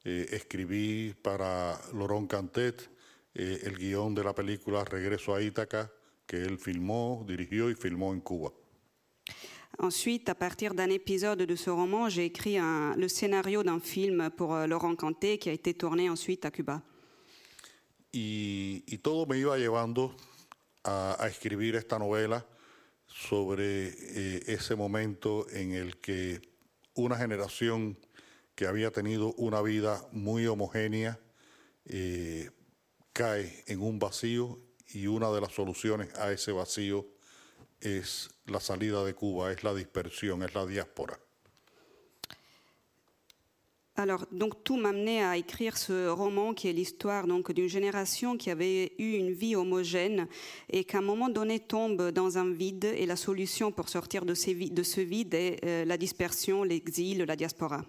eh, escribí para Laurent Cantet eh, el guión de la película Regreso a Ítaca, que él filmó, dirigió y filmó en Cuba. Ensuite, à partir d'un épisode de ce roman, j'ai écrit un- le scénario d'un film pour euh, Laurent Canté qui a été tourné ensuite à Cuba. Y, todo me iba llevando a, a escribir esta novela sobre eh, ese momento en el que una generación que había tenido una vida muy homogénea eh, cae en un vacío y una de las soluciones a ese vacío es la salida de Cuba, es la dispersión, es la diáspora. Alors, donc tout m'amenait à écrire ce roman qui est l'histoire donc d'une génération qui avait eu une vie homogène et qu'à un moment donné tombe dans un vide et la solution pour sortir de, de ce vide est euh, la dispersion, l'exil, la diaspora.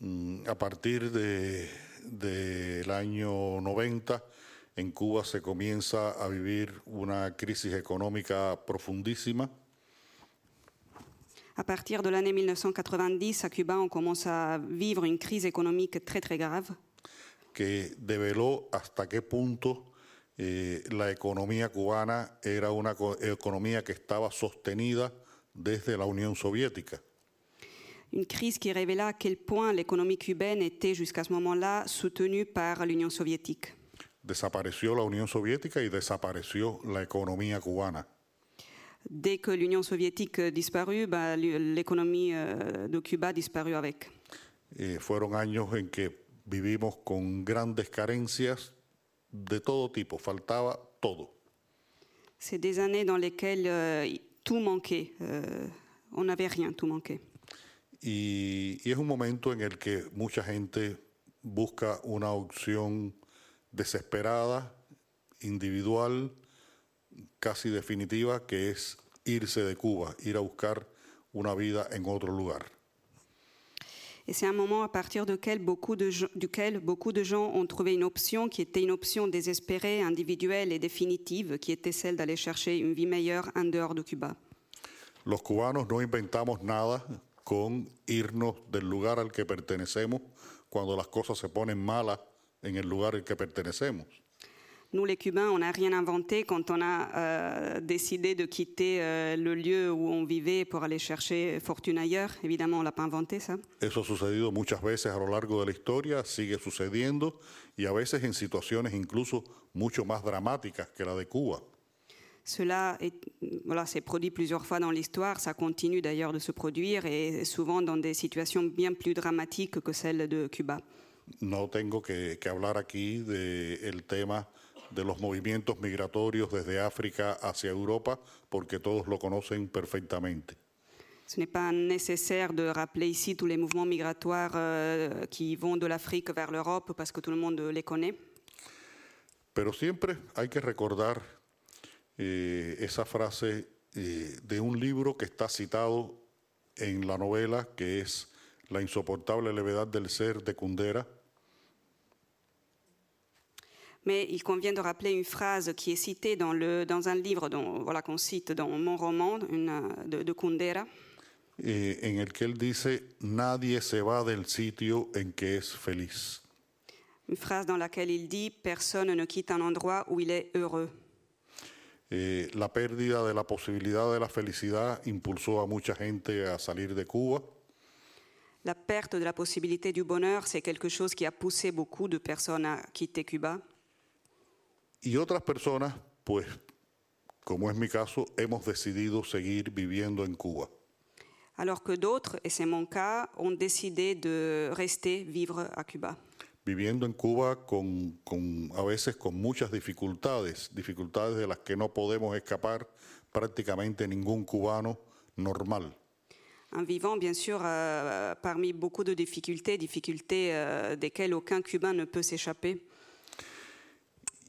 Mm, A partir de- año 90, en Cuba se comienza a vivir una crisis económica profundísima À partir de l'année 1990, à Cuba, on commence à vivre une crise économique très très grave que develó hasta qué punto eh, la economía cubana era una co- economía que estaba sostenida desde la Unión Soviética. Une crise qui révéla à quel point l'économie cubaine était jusqu'à ce moment-là soutenue par l'Union soviétique. Desapareció la Unión Soviética y desapareció la economía cubana. Dès que l'Union soviétique disparut, bah, l'économie euh, de Cuba disparut avec. Eh, fueron años en que vivimos con grandes carencias de todo tipo, faltaba todo. C'est des années dans lesquelles euh, tout manquait. Euh, on n'avait rien, tout manquait. Y, y es un momento en el que mucha gente busca una opción desesperada, individual, casi definitiva, que es irse de Cuba, ir a buscar una vida en otro lugar. Et c'est un moment à partir duquel beaucoup, de, duquel beaucoup de gens ont trouvé une option qui était une option désespérée, individuelle et définitive, qui était celle d'aller chercher une vie meilleure en dehors de Cuba. Los cubanos no inventamos nada con irnos del lugar al que pertenecemos cuando las cosas se ponen malas en el lugar al que pertenecemos. Nous, les Cubains, on n'a rien inventé quand on a euh, décidé de quitter euh, le lieu où on vivait pour aller chercher fortune ailleurs. Évidemment, on l'a pas inventé, ça. Eso ha sucedido muchas veces a lo largo de la historia, sigue sucediendo y a veces en situaciones incluso mucho más dramáticas que la de Cuba. Cela est- voilà, s'est produit plusieurs fois dans l'histoire, ça continue d'ailleurs de se produire et souvent dans des situations bien plus dramatiques que celles de Cuba. No tengo que, que hablar aquí del tema de los movimientos migratorios desde África hacia Europa, porque todos lo conocen perfectamente. Ce n'est pas nécessaire de rappeler ici tous les mouvements migratoires euh, qui vont de l'Afrique vers l'Europe parce que tout le monde les connaît. Pero siempre hay que recordar eh, esa frase eh, de un libro que está citado en la novela, que es La insoportable levedad del ser de Kundera, Mais il convient de rappeler une phrase qui est citée dans, le, dans un livre dont, voilà, qu'on cite dans mon roman une, de, de Kundera, eh, en el que él dice, nadie se va del sitio en que es feliz. une phrase dans laquelle il dit Personne ne quitte un endroit où il est heureux. Eh, la pérdida de la posibilidad de la felicidad impulsó a mucha gente a salir de Cuba. La perte de la possibilité du bonheur, c'est quelque chose qui a poussé beaucoup de personnes à quitter Cuba. Y otras personas, pues, como es mi caso, hemos decidido seguir viviendo en Cuba. Alors que d'autres, et c'est mon cas, ont décidé de rester vivre à Cuba. Viviendo en Cuba con, con- a veces con muchas dificultades, dificultades de las que no podemos escapar prácticamente ningún cubano normal. En vivant, bien sûr, euh, parmi beaucoup de difficultés, difficultés euh, desquelles aucun Cubain ne peut s'échapper.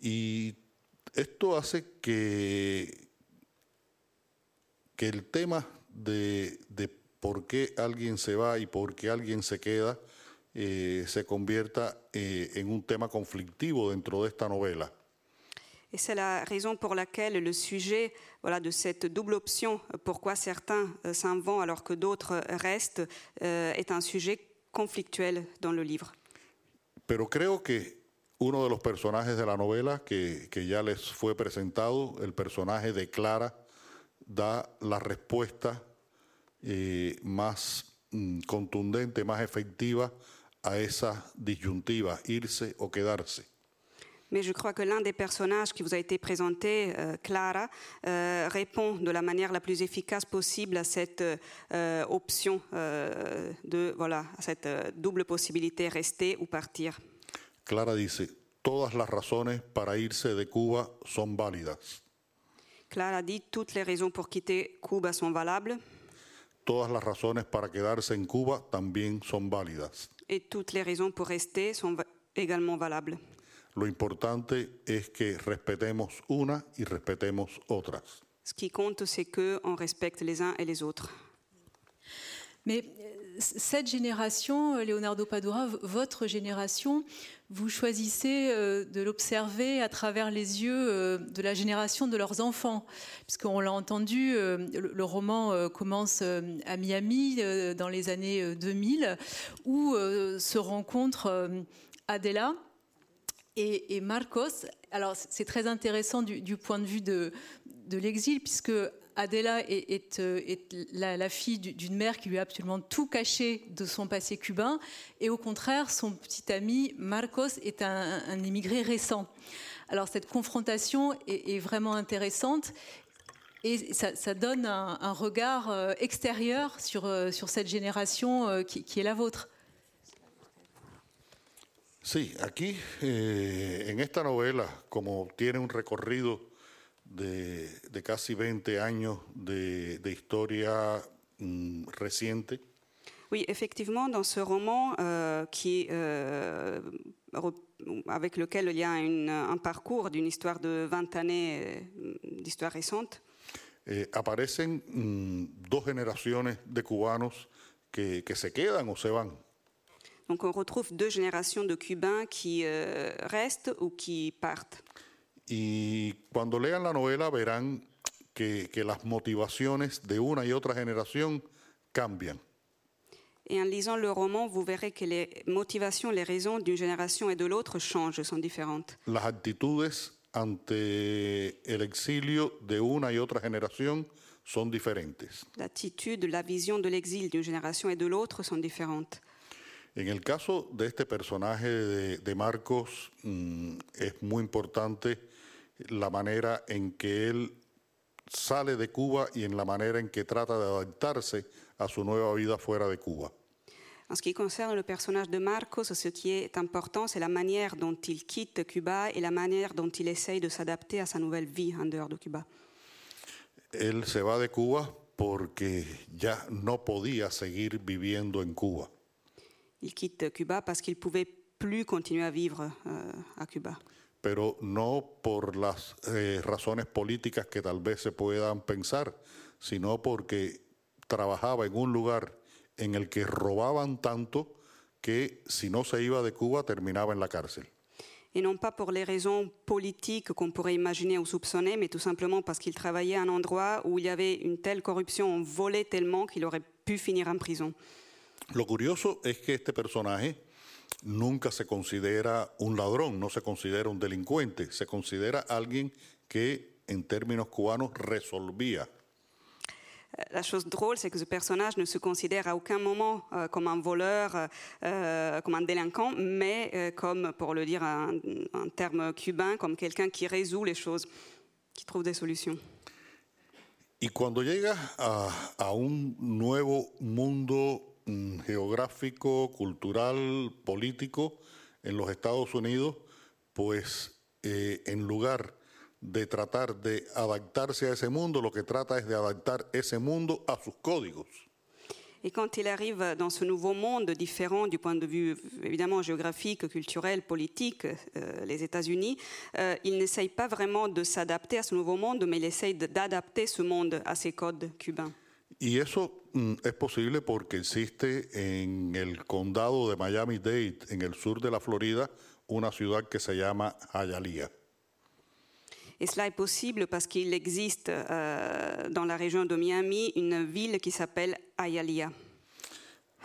Y esto hace que, que el tema de, de por qué alguien se va y por qué alguien se queda eh, se convierta eh, en un tema conflictivo dentro de esta novela. Et c'est la raison pour laquelle le sujet voilà, de cette double option, euh, pourquoi certains euh, s'en vont alors que d'autres restent, euh, est un sujet conflictuel dans le livre. Pero creo que uno de los personajes de la novela que, que ya les fue presentado, el personaje de Clara, da la respuesta eh, más mm, contundente, más efectiva a esa disyuntiva, irse o quedarse. Mais je crois que l'un des personnages qui vous a été présenté, euh, Clara, euh, répond de la manière la plus efficace possible à cette euh, option euh, de voilà, à cette euh, double possibilité rester ou partir. Clara dice, todas las razones para irse de Cuba son válidas, Clara dit toutes les raisons pour quitter Cuba sont valables todas las razones para quedarse en Cuba también son válidas. et toutes les raisons pour rester sont également valables. Lo importante es que respetemos una y respetemos otras. Ce qui compte, c'est que on respecte les uns et les autres. Mais cette génération, euh, Leonardo Padura, votre génération, vous choisissez euh, de l'observer à travers les yeux euh, de la génération de leurs enfants. Puisqu'on l'a entendu, le roman commence à Miami dans les années euh, 2000, où se rencontrent Adela et, Marcos. Alors c'est très intéressant du, point de vue de l'exil, puisque Adela est, euh, la, fille du- d'une mère qui lui a absolument tout caché de son passé cubain, et au contraire, son petit ami Marcos est un, un immigré récent. Alors cette confrontation est, vraiment intéressante. Et ça, donne un, regard euh, extérieur sur, euh, sur cette génération qui, qui est la vôtre. Sí, aquí eh, en esta novela, como tiene un recorrido de, de casi 20 años de, de historia mm, reciente, Oui, effectivement, dans ce roman euh, qui, euh, avec lequel il y a une- un parcours d'une histoire de 20 années euh, d'histoire récente, eh, aparecen mm, dos generaciones de cubanos que, que se quedan o se van. donc on retrouve deux générations de Cubains qui euh, restent ou qui partent. Y cuando lean la novela verán que, que las motivaciones de una y otra generación cambian. Et en lisant le roman, vous verrez que les motivations, les raisons d'une génération et de l'autre changent, sont différentes. Las actitudes ante el exilio de una y otra generación son diferentes. L'attitude, la vision de l'exil d'une génération et de l'autre sont différentes. En el caso de este personaje de, de Marcos, mm, es muy importante la manera en que él sale de Cuba y en la manera en que trata de adaptarse a su nueva vida fuera de Cuba. En ce qui concerne le personnage de Marcos, ce qui est important, c'est la manière dont il quitte Cuba et la manière dont il essaye de s'adapter à sa nouvelle vie en dehors de Cuba. Él se va de Cuba porque ya no podía seguir viviendo en Cuba. Il quitte Cuba parce qu'il ne pouvait plus continuer à vivre euh, à Cuba. Pero no por las eh, razones políticas que tal vez se puedan pensar, sino porque trabajaba en un lugar en el que robaban tanto que si no se iba de Cuba terminaba en la cárcel. Et non pas pour les raisons politiques qu'on pourrait imaginer ou soupçonner, mais tout simplement parce qu'il travaillait à un endroit où il y avait une telle corruption, on volait tellement qu'il aurait pu finir en prison. Lo curioso es que este personaje nunca se considera un ladrón, no se considera un delincuente, se considera alguien que en términos cubanos resolvía. La chose drôle, c'est que ce personnage ne se considère à aucun moment euh, comme un voleur, euh, comme un délinquant, mais euh, comme, pour le dire en, en termes cubains, comme quelqu'un qui résout les choses, qui trouve des solutions. Y cuando llega a, a un nuevo mundo geográfico, cultural, político en los Estados Unidos, pues eh, en lugar de tratar de adaptarse a ese mundo, lo que trata es de adaptar ese mundo a sus códigos. Et quand il arrive dans ce nouveau monde différent du point de vue évidemment géographique, culturel, politique, euh, les États-Unis, euh, il n'essaye pas vraiment de s'adapter à ce nouveau monde, mais il essaye d'adapter ce monde à ses codes cubains. Y eso mm, es posible porque existe en el condado de Miami-Dade, en el sur de la Florida, una ciudad que se llama Hialeah. Et cela est possible parce qu'il existe euh, dans la région de Miami une ville qui s'appelle Hialeah.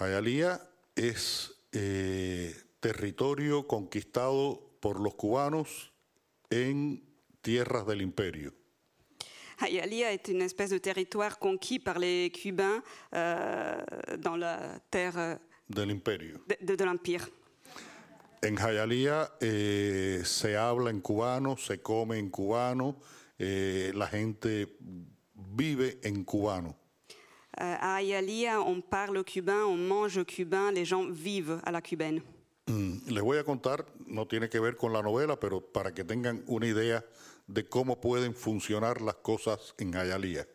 Hialeah es eh, territorio conquistado por los cubanos en tierras del imperio. Hialeah est une espèce de territoire conquis par les Cubains euh, dans la terre euh, de, de- de l'Empire. En Hialeah eh, se habla en cubano, se come en cubano, eh, la gente vive en cubano. Euh, à Hialeah, on parle cubain, on mange cubain, les gens vivent à la cubaine. Mm, Les voy a contar, no tiene que ver con la novela, pero para que tengan una idea de cómo pueden funcionar las cosas en Hialeah.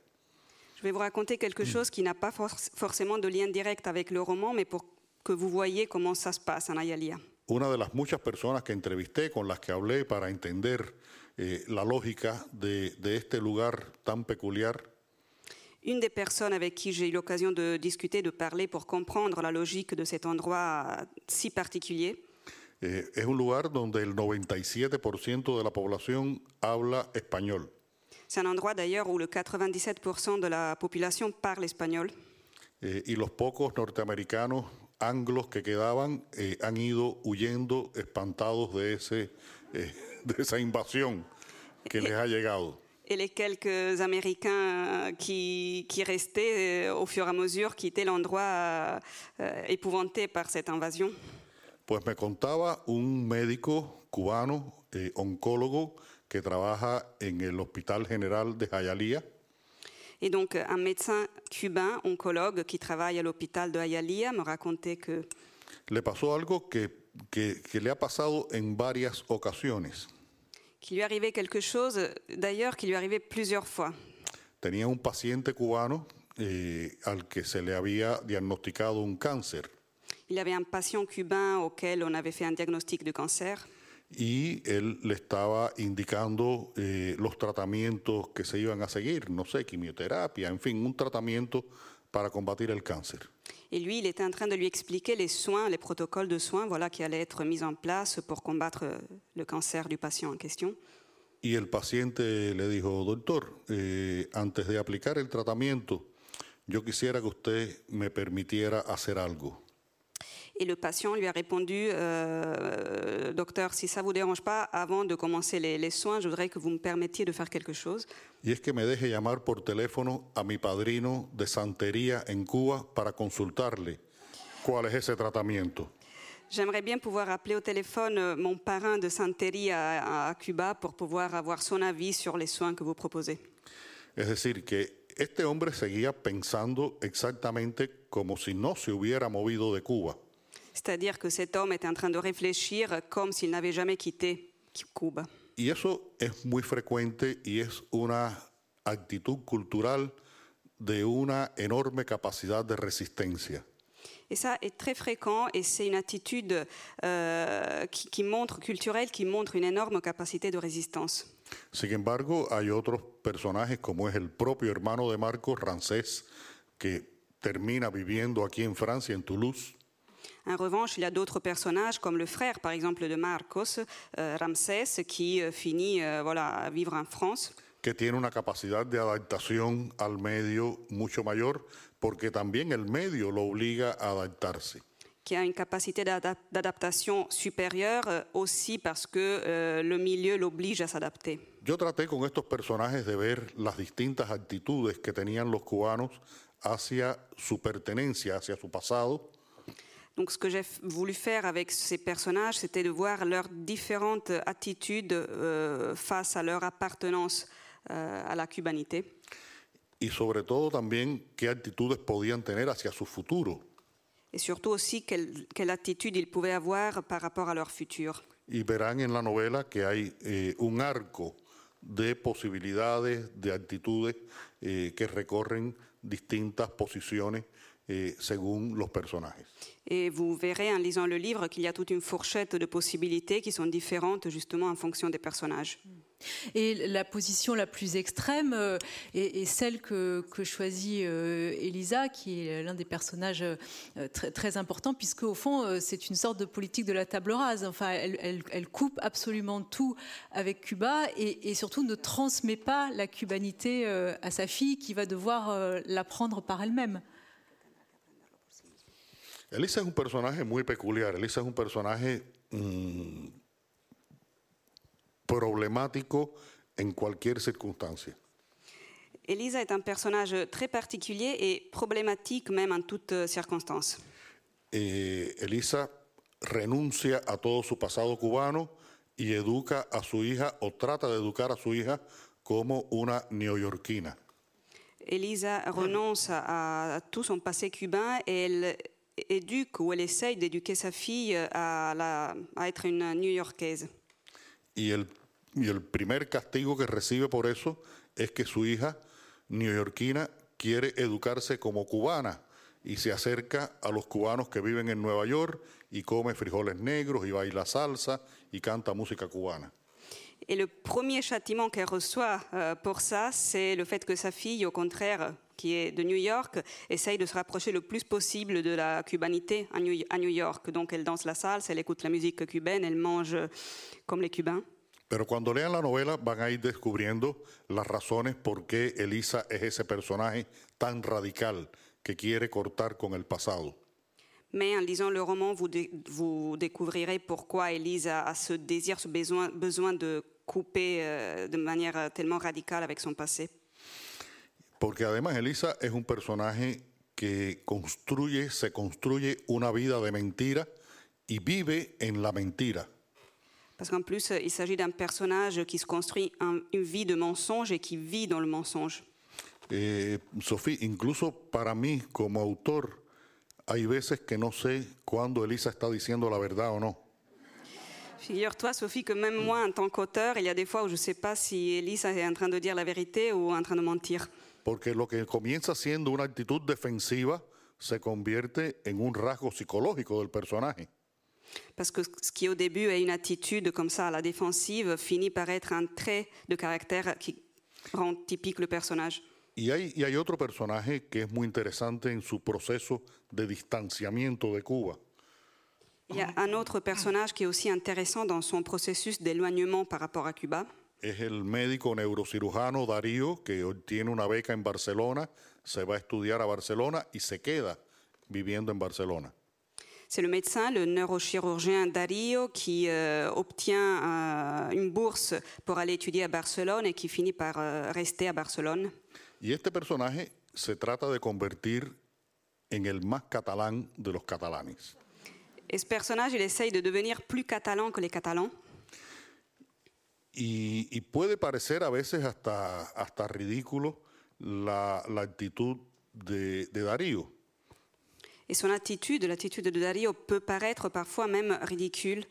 Je vais vous raconter quelque chose qui n'a pas for- forcément de lien direct avec le roman, mais pour que vous voyez comment ça se passe en Hialeah. Una de las muchas personas que entrevisté, con las que hablé para entender eh, la lógica de, de este lugar tan peculiar, Une des personnes avec qui j'ai eu l'occasion de discuter, de parler pour comprendre la logique de cet endroit si particulier, eh, es un lugar donde el 97% de la población habla español. c'est un endroit d'ailleurs où le 97% de la population parle espagnol. eh, y los pocos norteamericanos anglos que quedaban eh, han ido huyendo espantados de, ese, eh, de esa invasión que les ha llegado. Et les quelques Américains qui, qui restaient euh, au fur et à mesure quittaient l'endroit euh, euh, épouvanté par cette invasion. Pues me contaba un médico cubano, eh, oncólogo, que trabaja en el Hospital General de Hialeah, Et donc un médecin cubain, oncologue, qui travaille à l'hôpital de Hialeah, me racontait que le pasó algo que, que- que le ha pasado en varias ocasiones. qu'il lui arrivait quelque chose, d'ailleurs, qui lui arrivait plusieurs fois. Tenía un paciente cubano eh, al que se le había diagnosticado un cáncer. Il y avait un patient cubain auquel on avait fait un diagnostic de cancer. y él le estaba indicando eh, los tratamientos que se iban a seguir, no sé, quimioterapia, en fin, un tratamiento para combatir el cáncer. Et lui, il était en train de lui expliquer les soins, les protocoles de soins voilà, qui allaient être mis en place pour combattre euh, le cancer du patient en question. Y el paciente le dijo, doctor, eh, antes de aplicar el tratamiento, yo quisiera que usted me permitiera hacer algo. Et le patient lui a répondu, euh, docteur, si ça vous dérange pas, avant de commencer les, les soins, je voudrais que vous me permettiez de faire quelque chose. Y es que me deje llamar por teléfono a mi padrino de santería en Cuba para consultarle cuál es ese tratamiento? J'aimerais bien pouvoir appeler au téléphone euh, mon parrain de santerie à, à Cuba pour pouvoir avoir son avis sur les soins que vous proposez. Es decir, que este hombre seguía pensando exactamente como si no se hubiera movido de Cuba. C'est-à-dire que cet homme était en train de réfléchir comme s'il n'avait jamais quitté Cuba. Y eso es muy frecuente y es una actitud cultural de una enorme capacidad de resistencia. Et ça est très fréquent et c'est une attitude euh, qui, qui montre, culturelle, qui montre une énorme capacité de résistance. Sin embargo, hay otros personajes como es el propio hermano de Marcos, Rancés, que termina viviendo aquí en Francia, en Toulouse, En revanche, il y a d'autres personnages, comme le frère, par exemple, de Marcos, euh, Ramsès, qui euh, finit euh, voilà, à vivre en France. que tiene una capacidad de adaptación al medio mucho mayor, porque también el medio lo obliga a adaptarse. qui a une capacité d'adap- d'adaptation supérieure euh, aussi parce que euh, le milieu l'oblige à s'adapter. Yo traté con estos personajes de ver las distintas actitudes que tenían los cubanos hacia su pertenencia, hacia su pasado, Donc ce que j'ai voulu faire avec ces personnages, c'était de voir leurs différentes attitudes euh, face à leur appartenance euh, à la cubanité. sobre todo también qué actitudes podían tener hacia su futuro. Et surtout aussi quelle, quelle attitude ils pouvaient avoir par rapport à leur futur. Y verán en la novela que hay eh, un arco de posibilidades, de actitudes eh, que recorren distintas posiciones eh, según los personajes. Et vous verrez en lisant le livre qu'il y a toute une fourchette de possibilités qui sont différentes justement en fonction des personnages. Et la position la plus extrême euh, est, est celle que, que choisit euh, Elisa, qui est l'un des personnages euh, très, très importants, puisque au fond, c'est une sorte de politique de la table rase. Enfin, elle, elle- elle coupe absolument tout avec Cuba et, et surtout ne transmet pas la cubanité à sa fille, qui va devoir l'apprendre par elle-même. Elisa es un personaje muy peculiar. Elisa es un personaje mm, problemático en cualquier circunstancia. Elisa est un personnage très particulier et problématique même en toutes circonstances. Eh, Elisa renuncia a todo su pasado cubano y educa a su hija o trata de educar a su hija como una neoyorquina. Elisa renonce à tout son passé cubain et elle éduque ou elle essaye d'éduquer sa fille à, la- à être une New-Yorkaise. Y el primer castigo que recibe por eso es que su hija neoyorquina quiere educarse como cubana y se acerca a los cubanos que viven en Nueva York y come frijoles negros y baila salsa y canta música cubana. Et le premier châtiment qu'elle reçoit euh, pour ça, c'est le fait que sa fille, au contraire, qui est de New York, essaye de se rapprocher le plus possible de la cubanité à New, York. Donc elle danse la salsa, elle écoute la musique cubaine, elle mange comme les Cubains. Pero cuando lean la novela van a ir descubriendo las razones por qué Elisa es ese personaje tan radical que quiere cortar con el pasado. Mais en lisant le roman, vous, dé- vous découvrirez pourquoi Élise a, a ce désir, ce besoin, besoin de couper euh, de manière euh, tellement radicale avec son passé. Porque además Elisa es un personaje que construye, se construye una vida de mentira y vive en la mentira. Parce qu'en plus, euh, il s'agit d'un personnage qui se construit un- une vie de mensonge et qui vit dans le mensonge. Eh, Sofía, incluso para mí como autor, hay veces que no sé cuándo Elisa está diciendo la verdad o no. Figure-toi, Sophie, que même moi, en tant qu'auteur, il y a des fois où je ne sais pas si Élise est en train de dire la vérité ou en train de mentir. Porque lo que comienza siendo una actitud defensiva se convierte en un rasgo psicológico del personaje. Parce que ce qui au début est une attitude comme ça à la défensive finit par être un trait de caractère qui rend typique le personnage. Y hay, y hay otro personaje que es muy interesante en su proceso de distanciamiento de Cuba. Il y a un autre personnage qui est aussi intéressant dans son processus d'éloignement par rapport à Cuba. Es el médico neurocirujano Darío, que obtiene una beca en Barcelona, se va a estudiar a Barcelona y se queda viviendo en Barcelona. C'est le médecin, le neurochirurgien Dario, qui euh, obtient euh, une bourse pour aller étudier à Barcelone et qui finit par euh, rester à Barcelone. Y este personaje se trata de convertir en el más catalán de los catalanes. Et ce personnage, il essaye de devenir plus catalan que les Catalans. Y, y puede parecer a veces hasta, hasta ridículo la, la actitud de, de Darío, Et son attitude, l'attitude de Dario, peut paraître parfois même ridicule,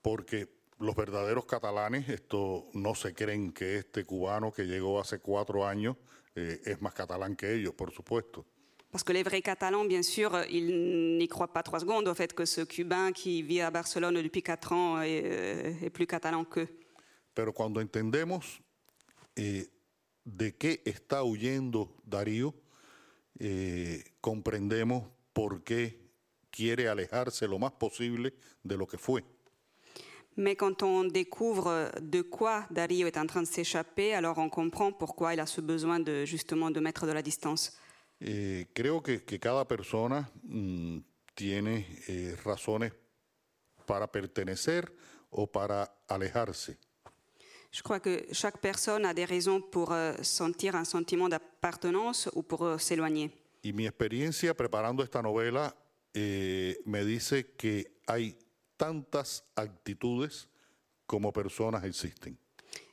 porque los verdaderos catalanes esto, no se creen que este cubano que llegó hace cuatro años eh, es más catalán que ellos, por supuesto. Parce que les vrais Catalans, bien sûr, euh, ils n'y croient pas trois secondes au fait que ce Cubain qui vit à Barcelone depuis quatre ans est, euh, est plus catalan qu'eux. Pero cuando entendemos eh, de qué está huyendo Darío, eh, comprendemos por qué quiere alejarse lo más posible de lo que fue. Mais quand on découvre de quoi Dario est en train de s'échapper, alors on comprend pourquoi il a ce besoin de justement de mettre de la distance. Eh, creo que, que cada persona mm, tiene eh, razones para pertenecer o para alejarse. Je crois que chaque personne a des raisons pour euh, sentir un sentiment d'appartenance ou pour euh, s'éloigner. Y mi experiencia preparando esta novela eh, me dice que hay tantas actitudes como personas existen.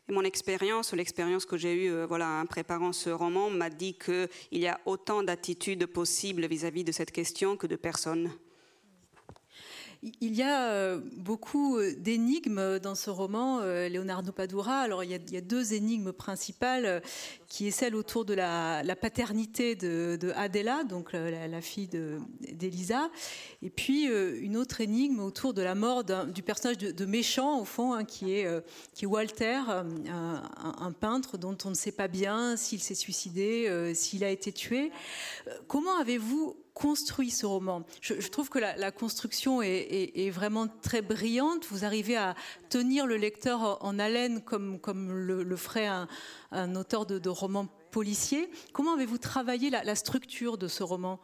Et mon expérience, l'expérience que j'ai eue euh, en préparant ce roman, m'a dit qu'il y a autant d'attitudes possibles vis-à-vis de cette question que de personnes. Il y a euh, beaucoup euh, d'énigmes dans ce roman, euh, Leonardo Padura. Alors, il y, a, deux énigmes principales, qui est celle autour de la, paternité de, de Adela, donc la, fille de- d'Elisa, et puis une autre énigme autour de la mort du personnage de, méchant, au fond, hein, qui, est, Walter, un, peintre dont on ne sait pas bien s'il s'est suicidé, s'il a été tué. Comment avez-vous construit ce roman je, trouve que la, construction est, est- est vraiment très brillante. Vous arrivez à tenir le lecteur en, haleine comme, le, ferait un, auteur de, de roman policier. Comment avez-vous travaillé la, structure de ce roman?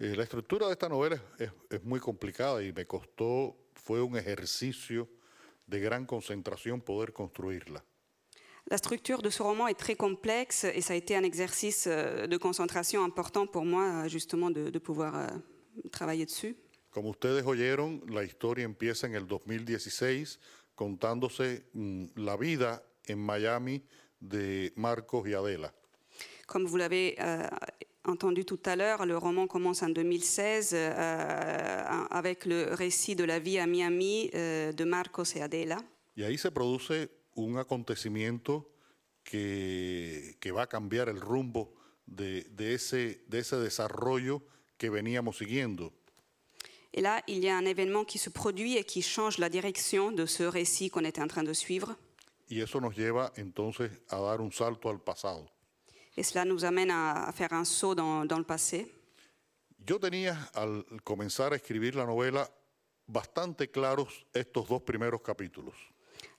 Eh, la estructura de esta novela es, es muy complicada y me costó, fue un ejercicio de gran concentración poder construirla. La structure de ce roman est très complexe et ça a été un exercice euh, de concentration important pour moi, euh, justement, de, de pouvoir euh, travailler dessus. Como ustedes oyeron, la historia empieza en el 2016 contándose mm, la vida en Miami de Marcos y Adela. Comme vous l'avez euh, entendu tout à l'heure, le roman commence en 2016 euh, avec le récit de la vie à Miami euh, de Marcos et Adela. Y ahí se produce un acontecimiento que, que va a cambiar el rumbo de, de ese, de ese desarrollo que veníamos siguiendo. Et là, il y a un événement qui se produit et qui change la direction de ce récit qu'on était en train de suivre. Y eso nos lleva entonces a dar un salto al pasado. Et cela nous amène à, à faire un saut dans, dans le passé. Yo tenía al comenzar a escribir la novela bastante claros estos dos primeros capítulos.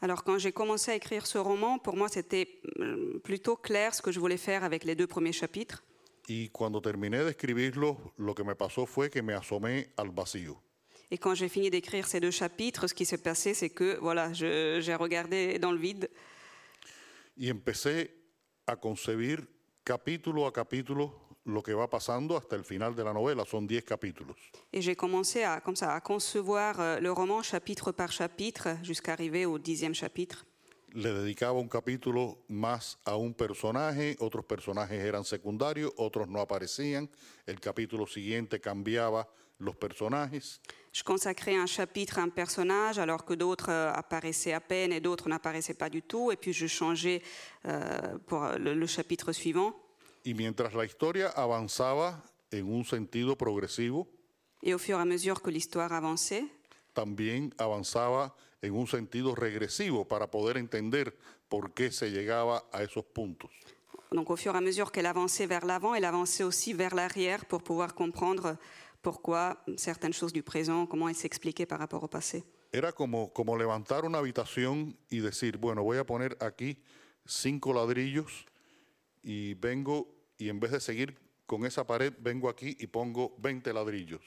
Alors, quand j'ai commencé à écrire ce roman, pour moi, c'était euh, plutôt clair ce que je voulais faire avec les deux premiers chapitres. Y cuando terminé de escribirlo, lo que me pasó fue que me asomé al vacío. Et quand j'ai fini d'écrire ces deux chapitres, ce qui s'est passé, c'est que voilà, j'ai regardé dans le vide Y empecé a concebir capítulo a capítulo lo que va pasando hasta el final de la novela. Son 10 capítulos. et j'ai commencé à, comme ça, à concevoir euh, le roman chapitre par chapitre jusqu'à arriver au dixième chapitre. Le dedicaba un capítulo más a un personaje, otros personajes eran secundarios, otros no aparecían. El capítulo siguiente cambiaba los personajes. Je consacrais un chapitre à un personnage alors que d'autres euh, apparaissaient à peine et d'autres n'apparaissaient pas du tout. Et puis je changeais euh, pour le, le chapitre suivant. Y mientras la historia avanzaba en un sentido progresivo, Et au fur et à mesure que l'histoire avançait, también avanzaba en un sentido regresivo para poder entender por qué se llegaba a esos puntos. donc au fur et à mesure qu'elle avançait vers l'avant, elle avançait aussi vers l'arrière pour pouvoir comprendre pourquoi certaines choses du présent, comment elles s'expliquaient par rapport au passé. Era como, como levantar una habitación y decir, bueno, voy a poner aquí cinco ladrillos y vengo y en vez de seguir con esa pared, vengo aquí y pongo 20 ladrillos.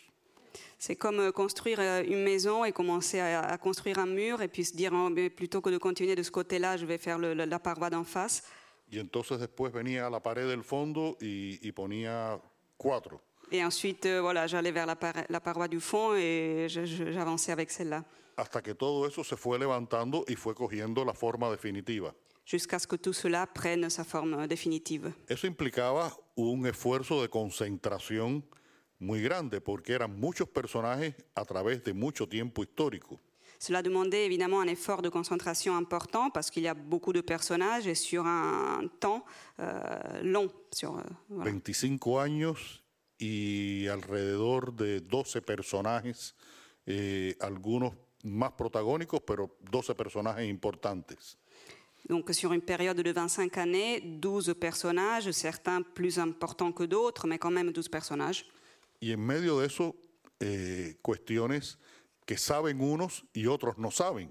C'est comme euh, construire euh, une maison et commencer à, construire un mur et puis se dire, oh, mais plutôt que de continuer de ce côté-là, je vais faire le- la- paroi d'en face. Y entonces después venía a la pared del fondo y, y ponía cuatro. Et ensuite, euh, voilà, j'allais vers la, par- la paroi du fond et j'avançais avec celle-là. Hasta que todo eso se fue levantando y fue cogiendo la forma definitiva. Jusqu'à ce que tout cela prenne sa forme euh, définitive. Eso implicaba un esfuerzo de concentración muy grande porque eran muchos personajes a través de mucho tiempo histórico. Cela demandait évidemment un effort de concentration important parce qu'il y a beaucoup de personnages et sur un temps euh, long. Sur, euh, voilà. 25 años y alrededor de 12 personajes, eh, algunos más protagónicos, pero 12 personajes importantes. Donc sur une période de 25 années, 12 personnages, certains plus importants que d'autres, mais quand même 12 personnages. Y en medio de eso, eh, cuestiones que saben unos y otros no saben.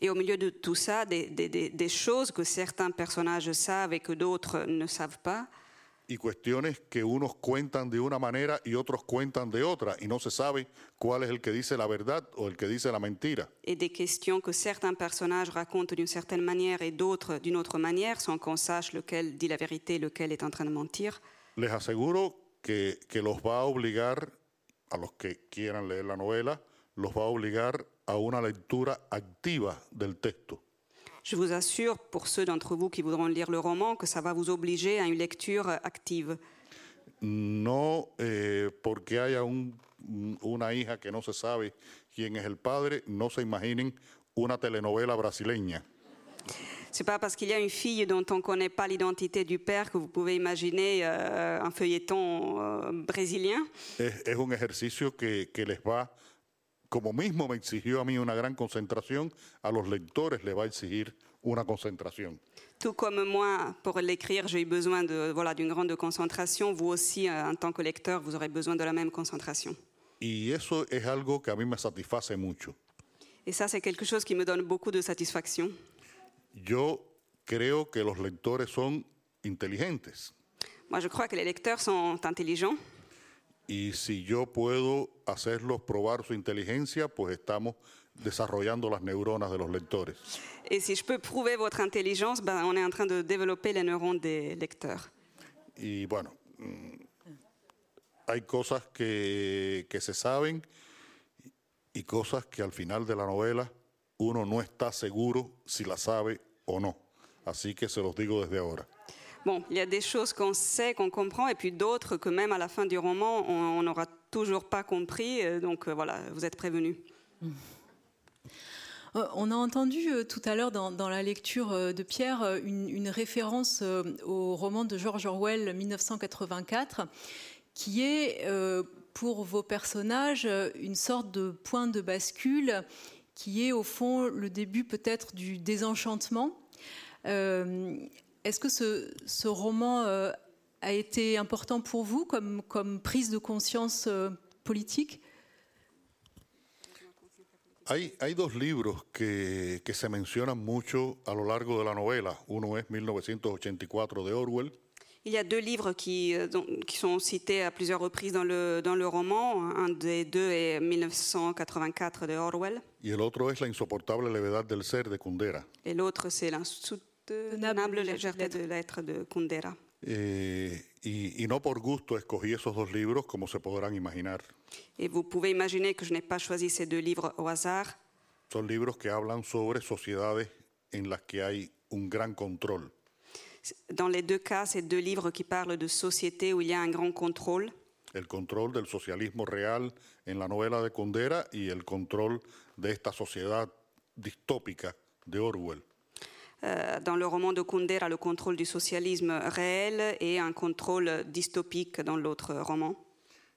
Et au milieu de tout ça, des, des- des- des choses que certains personnages savent et que d'autres ne savent pas. Y cuestiones que unos cuentan de una manera y otros cuentan de otra. Y no se sabe cuál es el que dice la verdad o el que dice la mentira. Et des questions que certains personnages racontent d'une certaine manière et d'autres d'une autre manière, sans qu'on sache lequel dit la vérité, lequel est en train de mentir. Les aseguro que, que los va a obligar, a los que quieran leer la novela, los va a obligar a una lectura activa del texto. Je vous assure, pour ceux d'entre vous qui voudront lire le roman, que ça va vous obliger à une lecture active. No eh, porque haya un- una hija que no se sabe quién es el padre, no se imaginen una telenovela brasileña. C'est pas parce qu'il y a une fille dont on ne connaît pas l'identité du père que vous pouvez imaginer euh, un feuilleton euh, brésilien. Es, es un ejercicio que, que les va, como mismo me exigió a mí una gran concentración, a los lectores les va a exigir una concentración. Tout comme moi, pour l'écrire, j'ai eu besoin de voilà d'une grande concentration. Vous aussi, euh, en tant que lecteur, vous aurez besoin de la même concentration. Y eso es algo que a mí me satisface mucho. Et ça, c'est quelque chose qui me donne beaucoup de satisfaction. Yo creo que los lectores son inteligentes Moi, je crois que les lecteurs sont intelligents. Y si yo puedo hacerlos probar su inteligencia, pues estamos desarrollando las neuronas de los lectores. Et si je peux prouver votre intelligence, ben, on est en train de développer les neurones des lecteurs. Y bueno, mm, hay cosas que, que se saben y cosas que al final de la novela uno no está seguro si la sabe o no. Así que se los digo desde ahora. Bon, il y a des choses qu'on sait, qu'on comprend, et puis d'autres que même à la fin du roman, on n'aura toujours pas compris. Donc euh, voilà, vous êtes prévenus. Euh, On a entendu euh, tout à l'heure dans, la lecture de Pierre une, référence au roman de George Orwell 1984, qui est pour vos personnages une sorte de point de bascule, qui est au fond le début peut-être du désenchantement. Est-ce que ce, ce roman euh, a été important pour vous comme, comme prise de conscience euh, politique? Hay, hay dos libros que, que se mencionan mucho a lo largo de la novela. Uno es 1984 de Orwell Il y a deux livres qui, euh, qui sont cités à plusieurs reprises dans le, dans le roman. Un des deux est 1984 de Orwell, y el otro es La insoportable levedad del ser de Kundera. et l'autre c'est L'insoutenable légèreté de l'être de Kundera. Eh, y, y no por gusto escogí esos dos libros, como se podrán imaginar. Et vous pouvez imaginer que je n'ai pas choisi ces deux livres au hasard. Son libros que hablan sobre sociedades en las que hay un gran control. Dans les deux cas, c'est deux livres qui parlent de sociétés où il y a un grand contrôle. El control del socialismo real en la novela de Kundera y el control de esta sociedad distópica de Orwell. Euh, dans le roman de Kundera, le contrôle du socialisme réel et un contrôle dystopique dans l'autre roman.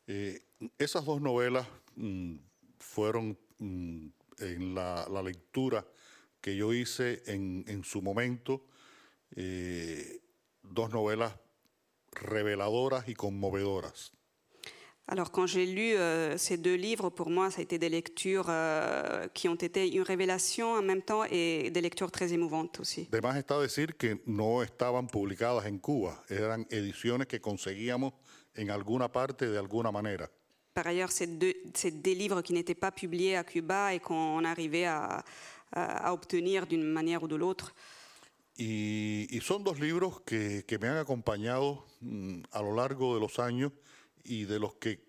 Eh, esas dos novelas mm, fueron mm, en la, la lectura que yo hice en, en su momento, eh, dos novelas reveladoras y conmovedoras. Alors quand j'ai lu euh, ces deux livres, pour moi, ça a été des lectures euh, qui ont été une révélation en même temps et des lectures très émouvantes aussi. De más está decir que no estaban publicadas en Cuba, eran ediciones que conseguíamos en alguna parte de alguna manera. Par ailleurs, c'est des livres qui n'étaient pas publiés à Cuba et qu'on arrivait à, à- à obtenir d'une manière ou de l'autre. Y, y son dos libros que, que me han acompañado mm, a lo largo de los años y de los que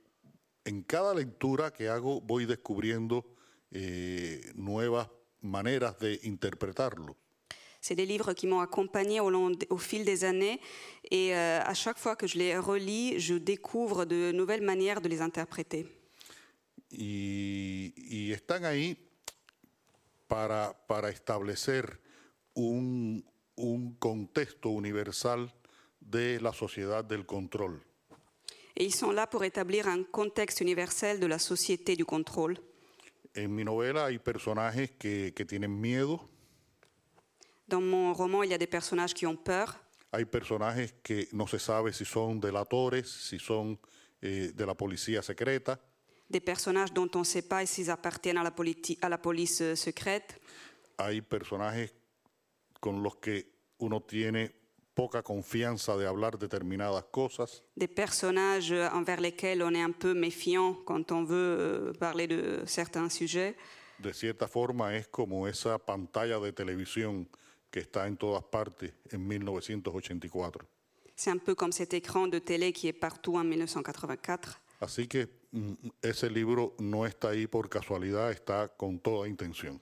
en cada lectura que hago voy descubriendo eh, nuevas maneras de interpretarlo. C'est des livres qui m'ont accompagné au, long- au fil des années et euh, à chaque fois que je les relis, je découvre de nouvelles manières de les interpréter. Y, y están ahí para, para establecer un, un contexto universal de la sociedad del control. Et ils sont là pour établir un contexte universel de la société du contrôle. En mi novela hay personajes que, que tienen miedo, Dans mon roman, il y a des personnages qui ont peur, hay personajes que no se sabe si son delatores, si son eh, de la policía secreta, des personnages dont on ne sait pas s'ils appartiennent à la, à la police euh, secrète, hay personajes con los que uno tiene poca confianza de hablar determinadas cosas, des personnages envers lesquels on est un peu méfiant quand on veut euh, parler de certains sujets. de cierta forma es como esa pantalla de televisión que está en todas partes en 1984. C'est un peu comme cet écran de télé qui est partout en 1984. Así que mm, ese libro no está ahí por casualidad, está con toda intención.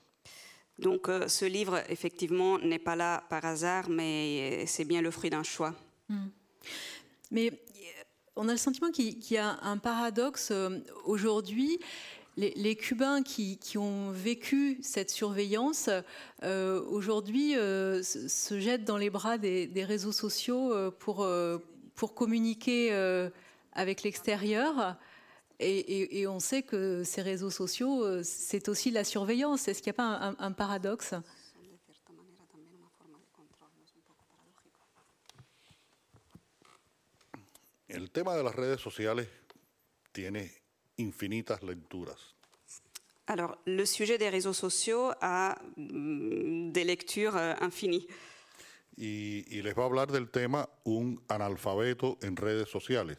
Donc euh, ce livre, effectivement, n'est pas là par hasard, mais euh, c'est bien le fruit d'un choix. Mais euh, on a le sentiment qu'il y a un paradoxe aujourd'hui. Les, Cubains qui, ont vécu cette surveillance, aujourd'hui, se, jettent dans les bras des, réseaux sociaux pour, pour communiquer avec l'extérieur. Et, et- et on sait que ces réseaux sociaux, euh, c'est aussi la surveillance. Est-ce qu'il n'y a pas un- un- un paradoxe? El tema de las redes sociales tiene infinitas lecturas. Alors, le sujet des réseaux sociaux a mm, des lectures euh, infinies. Y, y les va a hablar del tema un analfabeto en redes sociales.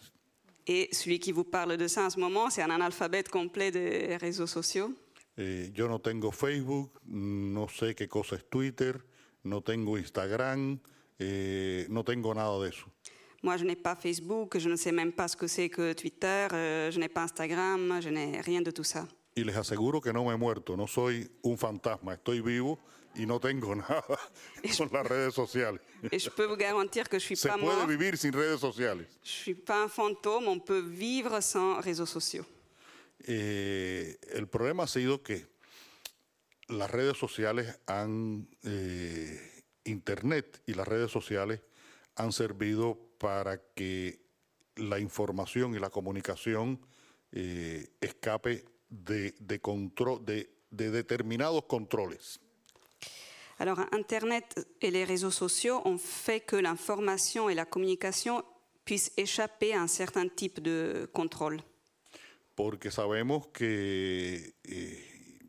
Et celui qui vous parle de ça en ce moment, c'est un analphabète complet des réseaux sociaux. Eh, yo no tengo Facebook, no sé qué cosa es Twitter, no tengo Instagram, eh, no tengo nada de eso. Moi, je n'ai pas Facebook, je ne sais même pas ce que c'est que Twitter, euh, je n'ai pas Instagram, je n'ai rien de tout ça. Y les aseguro que no me he muerto, no soy un fantasma, estoy vivo y no tengo nada con las redes sociales. Et je peux vous garantir que je suis Se pas puede mort, vivir sin redes sociales. je suis pas un fantôme, on peut vivre sans réseaux sociaux. Eh, el problema ha sido que las redes sociales han, eh, Internet y las redes sociales han servido para que la información y la comunicación eh, escape de, de, control, de, de determinados controles. Alors, Internet et les réseaux sociaux ont fait que l'information et la communication puissent échapper à un certain type de contrôle. porque sabemos que, eh,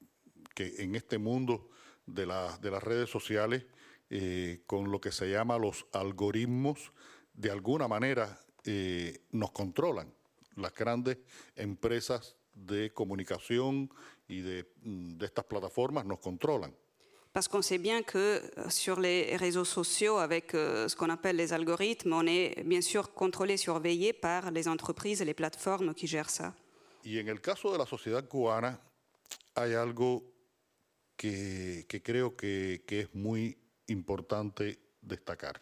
en este mundo de, la- de las redes sociales, eh, con lo que se llama los algoritmos, de alguna manera eh, nos controlan. Las grandes empresas de comunicación y de, mm, de estas plataformas nos controlan. Parce qu'on sait bien que euh, sur les réseaux sociaux, avec euh, ce qu'on appelle les algorithmes, on est bien sûr contrôlé, surveillé par les entreprises et les plateformes qui gèrent ça. Y en el caso de la sociedad cubana hay algo que, que creo que, que es muy importante destacar.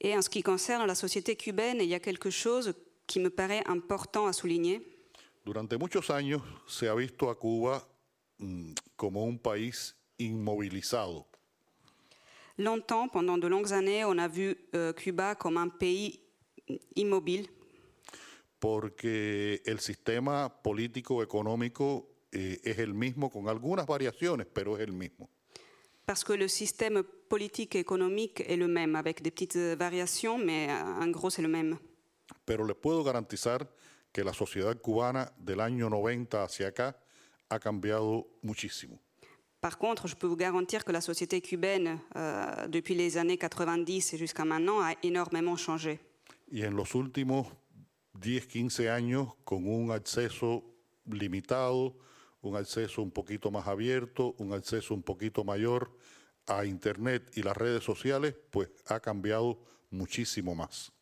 Et en ce qui concerne la société cubaine, il y a quelque chose qui me paraît important à souligner. Durante muchos años se ha visto a Cuba mm, como un país inmovilizado, Longtemps, pendant de longues années, on a vu euh, Cuba comme un pays immobile porque el sistema político-económico eh, es el mismo, con algunas variaciones, pero es el mismo. parce que le système politique et économique est le même, avec des petites euh, variations, mais euh, en gros, c'est le même. Pero les puedo garantizar que la sociedad cubana del año 90 hacia acá ha cambiado muchísimo. Par contre, je peux vous garantir que la société cubaine, euh, depuis les années 90 et jusqu'à maintenant, a énormément changé. Y en los últimos 10-15 años, con un acceso limitado, un acceso un poquito más abierto, un acceso un poquito mayor a Internet y las redes sociales, pues ha cambiado muchísimo más.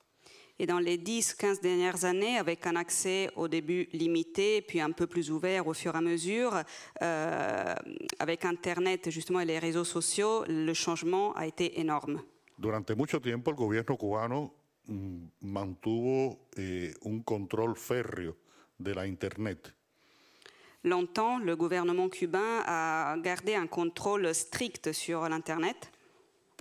Et dans les 10-15 dernières années, avec un accès au début limité, puis un peu plus ouvert au fur et à mesure, euh, avec Internet justement et les réseaux sociaux, le changement a été énorme. Durante mucho tiempo el gobierno cubano mm, mantuvo eh, un control férreo de la Internet. Longtemps, le gouvernement cubain a gardé un contrôle strict sur l'Internet.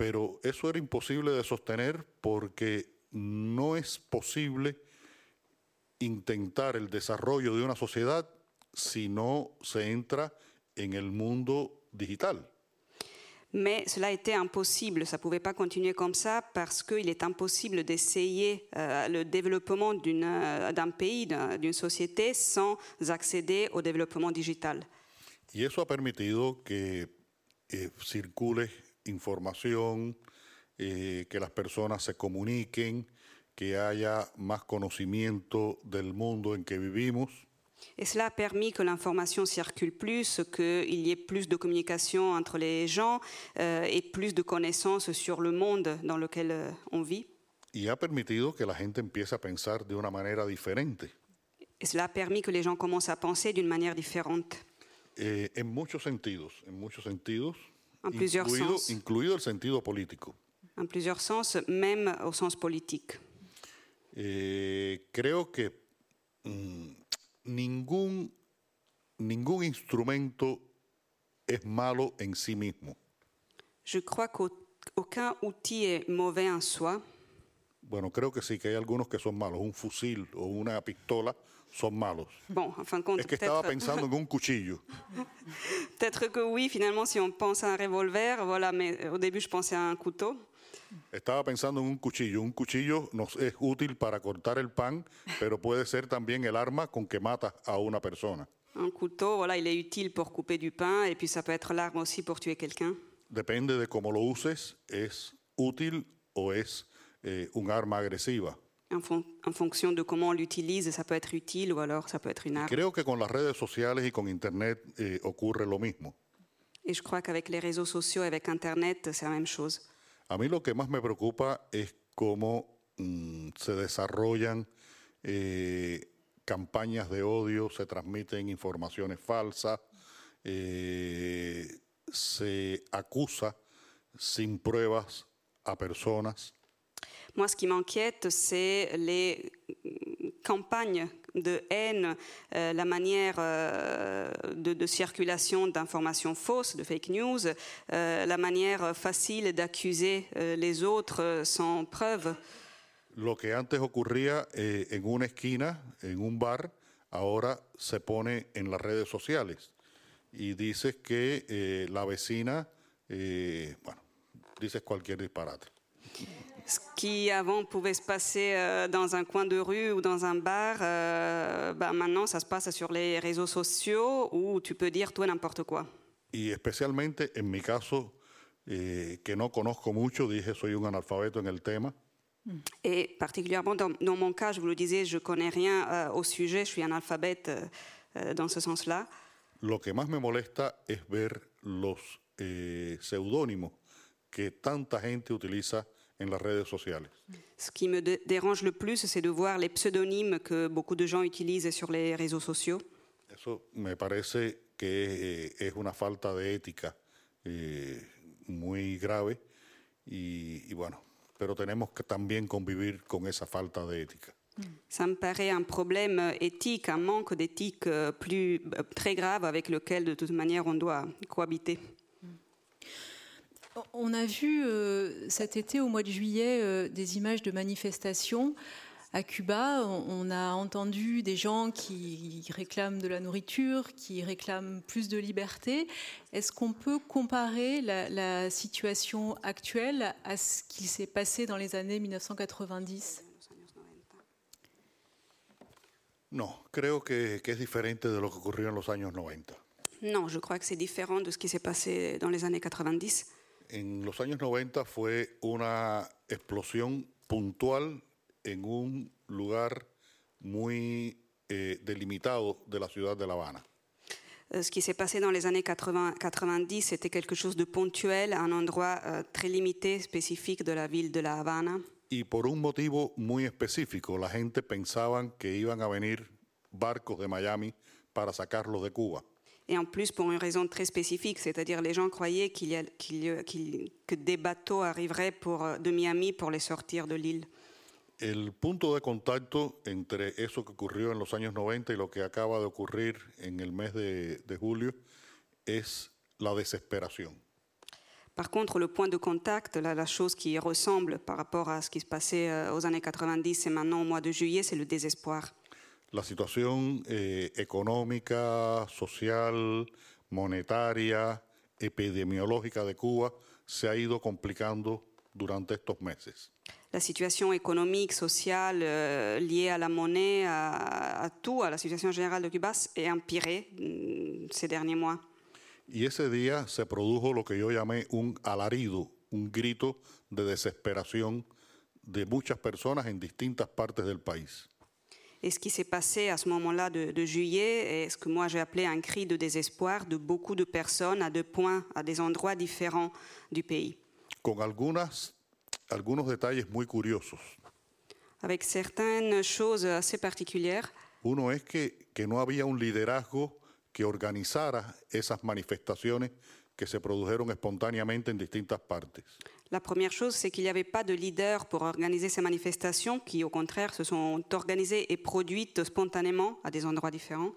pero eso era imposible de sostener porque no es posible intentar el desarrollo de una sociedad si no se entra en el mundo digital. Mais cela était impossible, ça ne pouvait pas continuer comme ça parce qu'il est impossible d'essayer euh, le développement euh, d'un pays, d'un- d'une société sans accéder au développement digital. Y eso ha permitido que eh, circule información, eh, que las personas se comuniquen, que haya más conocimiento del mundo en que vivimos. Et cela a permis que l'information circule plus, qu'il y ait plus de communication entre les gens euh, et plus de connaissances sur le monde dans lequel euh, on vit. Y ha permitido que la gente empiece a pensar de una manera diferente, Et cela a permis que les gens commencent à penser d'une manière différente. eh, en muchos sentidos, en muchos sentidos, En plusieurs incluido, sens. incluido el sentido político. En plusieurs sens, même au sens politique. Eh, creo que mm, ningún, ningún instrumento es malo en sí mismo. Je crois qu'aucun outil est mauvais en soi. Bueno, creo que sí, que hay algunos que son malos. Un fusil o una pistola son malos. Bon, en fin de compte, Es que estaba pensando en un cuchillo. peut-être que oui, finalement, si on pense à un revolver, voilà, mais au début, je pensais à un couteau. Estaba pensando en un cuchillo. Un cuchillo nos es útil para cortar el pan, pero puede ser también el arma con que matas a una persona. Un couteau, voilà, il est utile pour couper du pain, et puis ça peut être l'arme aussi pour tuer quelqu'un. Depende de cómo lo uses, es útil o es eh, un arma agresiva. En, fon- en fonction de comment on l'utilise, ça peut être utile ou alors ça peut être une arme. Creo que con las redes sociales y con Internet eh, ocurre lo mismo. Et je crois qu'avec les réseaux sociaux, avec Internet, c'est la même chose. A mí lo que más me preocupa es cómo mm, se desarrollan eh, campañas de odio, se transmiten informaciones falsas, eh, se acusa sin pruebas a personas. Campagnes de haine, euh, la manière euh, de, circulation d'informations fausses, de fake news, euh, la manière facile d'accuser les autres sans preuve. Lo que antes ocurría eh, en una esquina, en un bar, ahora se pone en las redes sociales. Y dices que eh, la vecina, eh, bueno, dices cualquier disparate. Ce qui avant pouvait se passer euh, dans un coin de rue ou dans un bar, euh, bah, maintenant ça se passe sur les réseaux sociaux où tu peux dire tout et n'importe quoi. Y especialmente en mi caso, eh, que no conozco mucho, dije soy un analfabeto en el tema, Et particulièrement dans, dans mon cas, je vous le disais, je connais rien euh, au sujet, je suis un alphabète euh, euh, dans ce sens-là. lo que más me molesta es ver los eh, seudónimos que tanta gente utiliza en las redes sociales. Ce qui me dé- dérange le plus, c'est de voir les pseudonymes que beaucoup de gens utilisent sur les réseaux sociaux. Eso me parece que eh, es una falta de ética eh, muy grave y, y bueno, pero tenemos que también convivir con esa falta de ética. Ça me paraît un problème éthique, un manque d'éthique euh, plus euh, très grave avec lequel de toute manière on doit cohabiter. On a vu euh, cet été, au mois de juillet, euh, des images de manifestations à Cuba. On, on a entendu des gens qui réclament de la nourriture, qui réclament plus de liberté. Est-ce qu'on peut comparer la, la situation actuelle à ce qui s'est passé dans les années 1990 No, creo que, que es diferente de lo que ocurrió en los años 90. Non, je crois que c'est différent de ce qui s'est passé dans les années 90. En los años 90 fue una explosión puntual en un lugar muy eh, delimitado de la ciudad de La Habana. Euh, Ce qui s'est passé dans les années 80, 90, c'était quelque chose de ponctuel, un endroit euh, très limité, spécifique de la ville de La Habana. Y por un motivo muy específico, la gente pensaban que iban a venir barcos de Miami para sacarlos de Cuba. Et en plus, pour une raison très spécifique, c'est-à-dire les gens croyaient qu'il y a- qu'il qu'il- que des bateaux arriveraient pour, euh, de Miami pour les sortir de l'île. El punto de contacto entre eso que ocurrió en los años 90 y lo que acaba de ocurrir en el mes de, de julio es la desesperación. Par contre, le point de contact, la, la chose qui ressemble par rapport à ce qui se passait euh, aux années 90 et maintenant au mois de juillet, c'est le désespoir. La situación eh, económica, social, monetaria, epidemiológica de Cuba se ha ido complicando durante estos meses. La situation économique, sociale, euh, liée à la à, à tout, à la situation générale de Cuba, est empirée mm, ces derniers mois. Y ese día se produjo lo que yo llamé un alarido, un grito de desesperación de muchas personas en distintas partes del país. Et ce qui s'est passé à ce moment-là de, de juillet est ce que moi j'ai appelé un cri de désespoir de beaucoup de personnes à deux points, à des endroits différents du pays. con algunas, algunos detalles muy curiosos. Avec certaines choses assez particulières. Uno es que, que no había un liderazgo que organizara esas manifestaciones que se produjeron espontáneamente en distintas partes. La première chose, c'est qu'il n'y avait pas de leader pour organiser ces manifestations qui, au contraire, se sont organisées et produites spontanément à des endroits différents.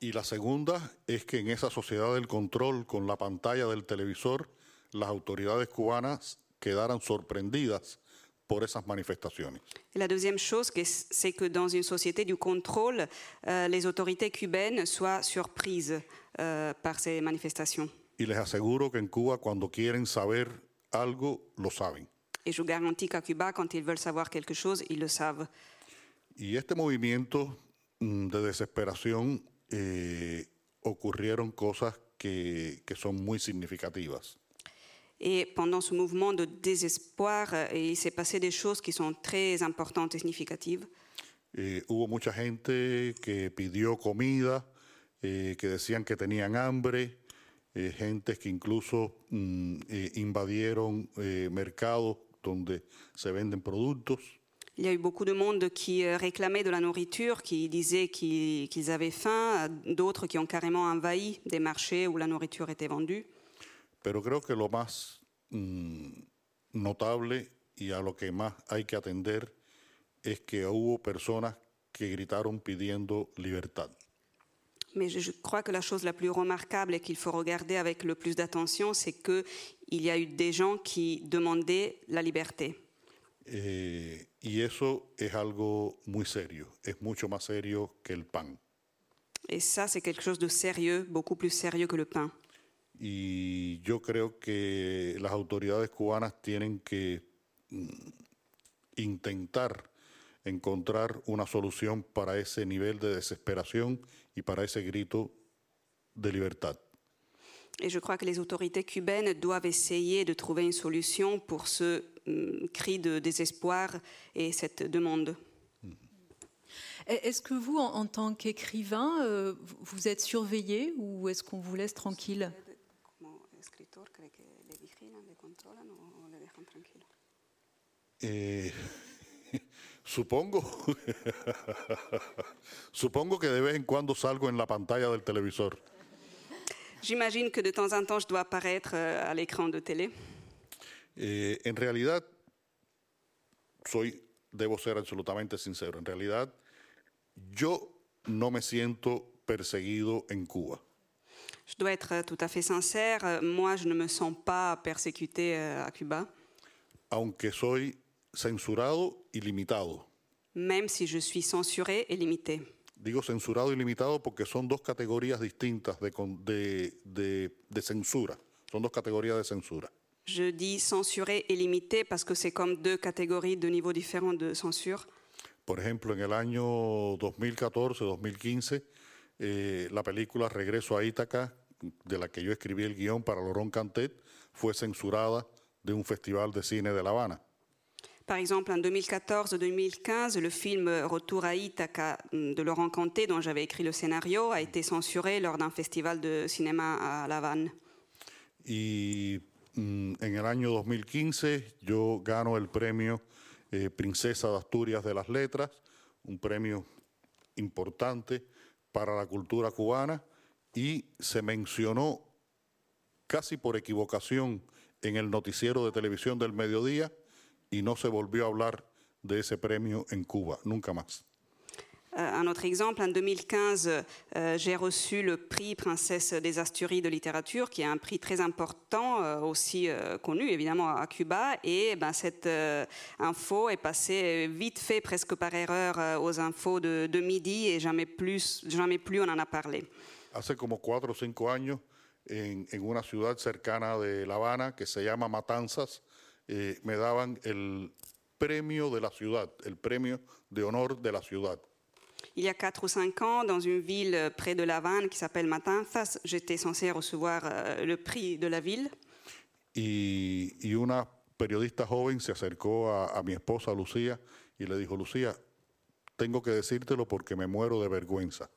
Y la segunda es que en esa sociedad del control con la pantalla del televisor, las autoridades cubanas quedaran sorprendidas por esas manifestaciones. Et la deuxième chose, c'est que dans une société du contrôle, euh, les autorités cubaines soient surprises euh, par ces manifestations. Y les aseguro que en Cuba cuando quieren saber algo, lo saben. Et je vous garantis qu'à Cuba, quand ils veulent savoir quelque chose, ils le savent. Y este movimiento mm, de desesperación eh, ocurrieron cosas que, que son muy significativas. Et pendant ce mouvement de désespoir, euh, il s'est passé des choses qui sont très importantes et significatives. Eh, hubo mucha gente que pidió comida, eh, que decían que tenían hambre, eh, gentes que incluso mm, eh, invadieron eh, mercados donde se venden productos. Il y a eu beaucoup de monde qui euh, réclamait de la nourriture, qui disait qu'ils qu'ils avaient faim, d'autres qui ont carrément envahi des marchés où la nourriture était vendue. Pero creo que lo más mm, notable y a lo que más hay que atender es que hubo personas que gritaron pidiendo libertad. Mais je, crois que la chose la plus remarquable et qu'il faut regarder avec le plus d'attention, c'est qu'il y a eu des gens qui demandaient la liberté. Eh, y eso es algo muy serio, es mucho más serio que el pan. Et ça, c'est quelque chose de sérieux, beaucoup plus sérieux que le pain. Y yo creo que las autoridades cubanas tienen que mm, intentar encontrar una solución para ese nivel de desesperación y para ese grito de libertad. Et je crois que les autorités cubaines doivent essayer de trouver une solution pour ce hum, cri de désespoir et cette demande. Est-ce que vous, en, en tant qu'écrivain, euh, vous- vous êtes surveillé ou est-ce qu'on vous laisse tranquille? Eh, supongo, supongo que de vez en cuando salgo en la pantalla del televisor. J'imagine que de temps en temps, je dois apparaître euh, à l'écran de télé. Eh, en realidad, soy, debo ser absolutamente sincero, en realidad yo no me siento perseguido en Cuba. Je dois être euh, tout à fait sincère. euh, Moi, je ne me sens pas persécutée euh, à Cuba, aunque soy censurado y limitado. même si je suis censurée et limitée. Digo censurado y limitado porque son dos categorías distintas de, con- de- de- de censura. Son dos categorías de censura. Je dis censurée et limitée parce que c'est comme deux catégories de niveaux différents de censure. Por ejemplo, en el año 2014-2015, eh, la película Regreso a Ítaca, de la que yo escribí el guion para Laurent Cantet, fue censurada de un festival de cine de La Habana. Par exemple, en 2014-2015, le film Retour à Ithaca de Laurent Canté, dont j'avais écrit le scénario, a été censuré lors d'un festival de cinéma à La Havane. Y en el año 2015 yo gano el premio eh, Princesa de Asturias de las Letras, un premio importante para la cultura cubana y se mencionó casi por equivocación en el noticiero de televisión del mediodía y no se volvió a hablar de ese premio en Cuba, nunca más. Euh, un autre exemple, en 2015, euh, j'ai reçu le prix Princesse des Asturies de littérature, qui est un prix très important, euh, aussi euh, connu évidemment à Cuba. Et ben, cette info est passée vite fait, presque par erreur, aux infos de, de midi et jamais plus, jamais plus on en a parlé. Hace como cuatro o cinco años, en, en una ciudad cercana de La Habana que se llama Matanzas, eh, me daban el premio de la ciudad, el premio de honor de la ciudad. Il y a 4 ou 5 ans, dans une ville près de La Havane qui s'appelle Matanzas, j'étais censée recevoir euh, le prix de la ville. Y, y una periodista joven se acercó a, a mi esposa Lucía y le dijo, Lucía, tengo que decírtelo porque me muero de vergüenza.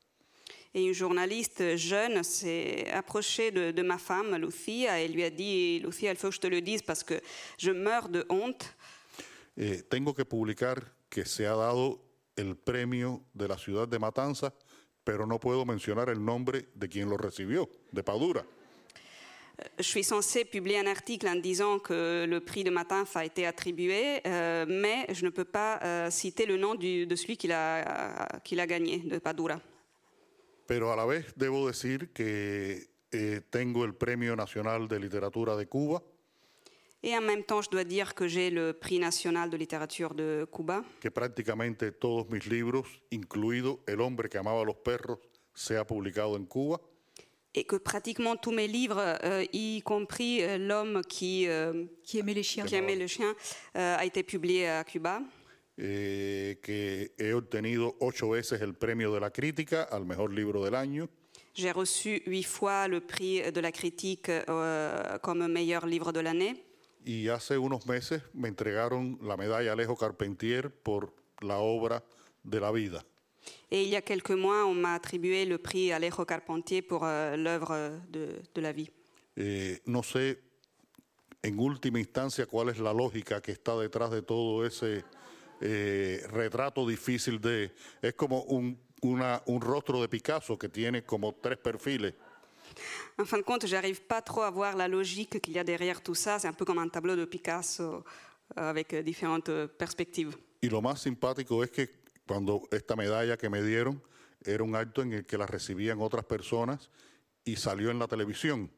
Et une journaliste jeune s'est approchée de, de ma femme, Lucia, et lui a dit Lucia, il faut que je te le dise parce que je meurs de honte. Eh, tengo que publicar que se ha dado el premio de la ciudad de Matanzas, pero no puedo mencionar el nombre de quien lo recibió, de Padura. Je suis censée publier un article en disant que le prix de Matanzas a été attribué, euh, mais je ne peux pas euh, citer le nom du- de celui qui l'a gagné, de Padura. Pero a la vez debo decir que eh, tengo el Premio Nacional de Literatura de Cuba, Et en même temps, je dois dire que j'ai le prix national de littérature de Cuba. que prácticamente todos mis libros, incluido El hombre que amaba a los perros, se ha publicado en Cuba. et que pratiquement tous mes livres, euh, y compris euh, L'homme qui, euh, Qui aimait les chiens. qui aimait le chien, euh, a été publié à Cuba. Eh, que he obtenido ocho veces el premio de la crítica al mejor libro del año J'ai reçu huit fois le prix de la critique euh, comme meilleur livre de l'année. y hace unos meses me entregaron la medalla Alejo Carpentier por la obra de la vida. Et il y a quelques mois, on m'a attribué le prix Alejo Carpentier pour euh, l'œuvre de, de la vie. Eh, no sé en última instancia cuál es la lógica que está detrás de todo ese eh, retrato difícil de... Es como un, una- un rostro de Picasso que tiene como tres perfiles. En fin de compte, j'arrive pas trop à voir la logique qu'il y a derrière tout ça. C'est un peu comme un tableau de Picasso euh, avec euh, différentes euh, perspectives. Y lo más simpático es que cuando esta medalla que me dieron era un acto en el que la recibían otras personas y salió en la televisión.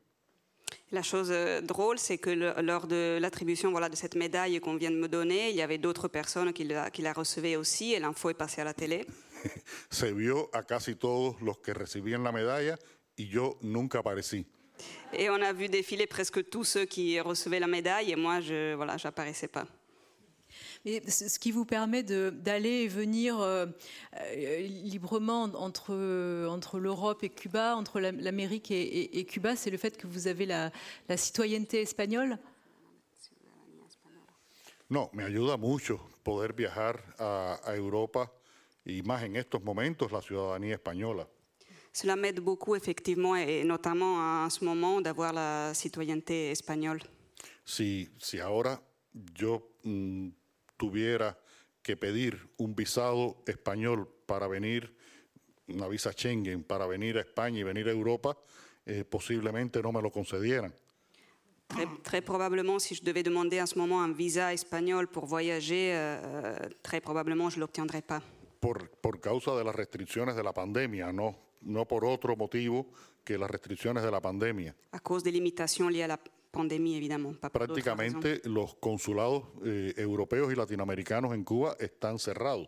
La chose euh, drôle, c'est que le- lors de l'attribution voilà, de cette médaille qu'on vient de me donner, il y avait d'autres personnes qui la, qui la recevaient aussi et l'info est passée à la télé. Se vio a casi todos los que recibían la medalla y yo nunca aparecí. Et on a vu défiler presque tous ceux qui recevaient la médaille et moi, je voilà, j'apparaissais pas. Et ce qui vous permet d'aller et venir euh, euh, librement entre, entre l'Europe et Cuba, entre la- l'Amérique et, et- et Cuba, c'est le fait que vous avez la, la citoyenneté espagnole? No, me ayuda mucho poder viajar a, a Europa y más en estos momentos la ciudadanía española. Cela m'aide beaucoup, effectivement, et notamment en ce moment, d'avoir la citoyenneté espagnole. Si, si ahora yo mm, tuviera que pedir un visado español para venir, una visa Schengen para venir a España y venir a Europa, eh, posiblemente no me lo concedieran. Très, très probablement, si je devais demander en ce moment un visa espagnol pour voyager, euh, très probablement, je ne l'obtiendrais pas. por, por causa de las restricciones de la pandemia, no, no por otro motivo que las restricciones de la pandemia. À cause des limitations liées à la pandémie, évidemment. Pas. Prácticamente los consulados eh, europeos y latinoamericanos en Cuba están cerrados.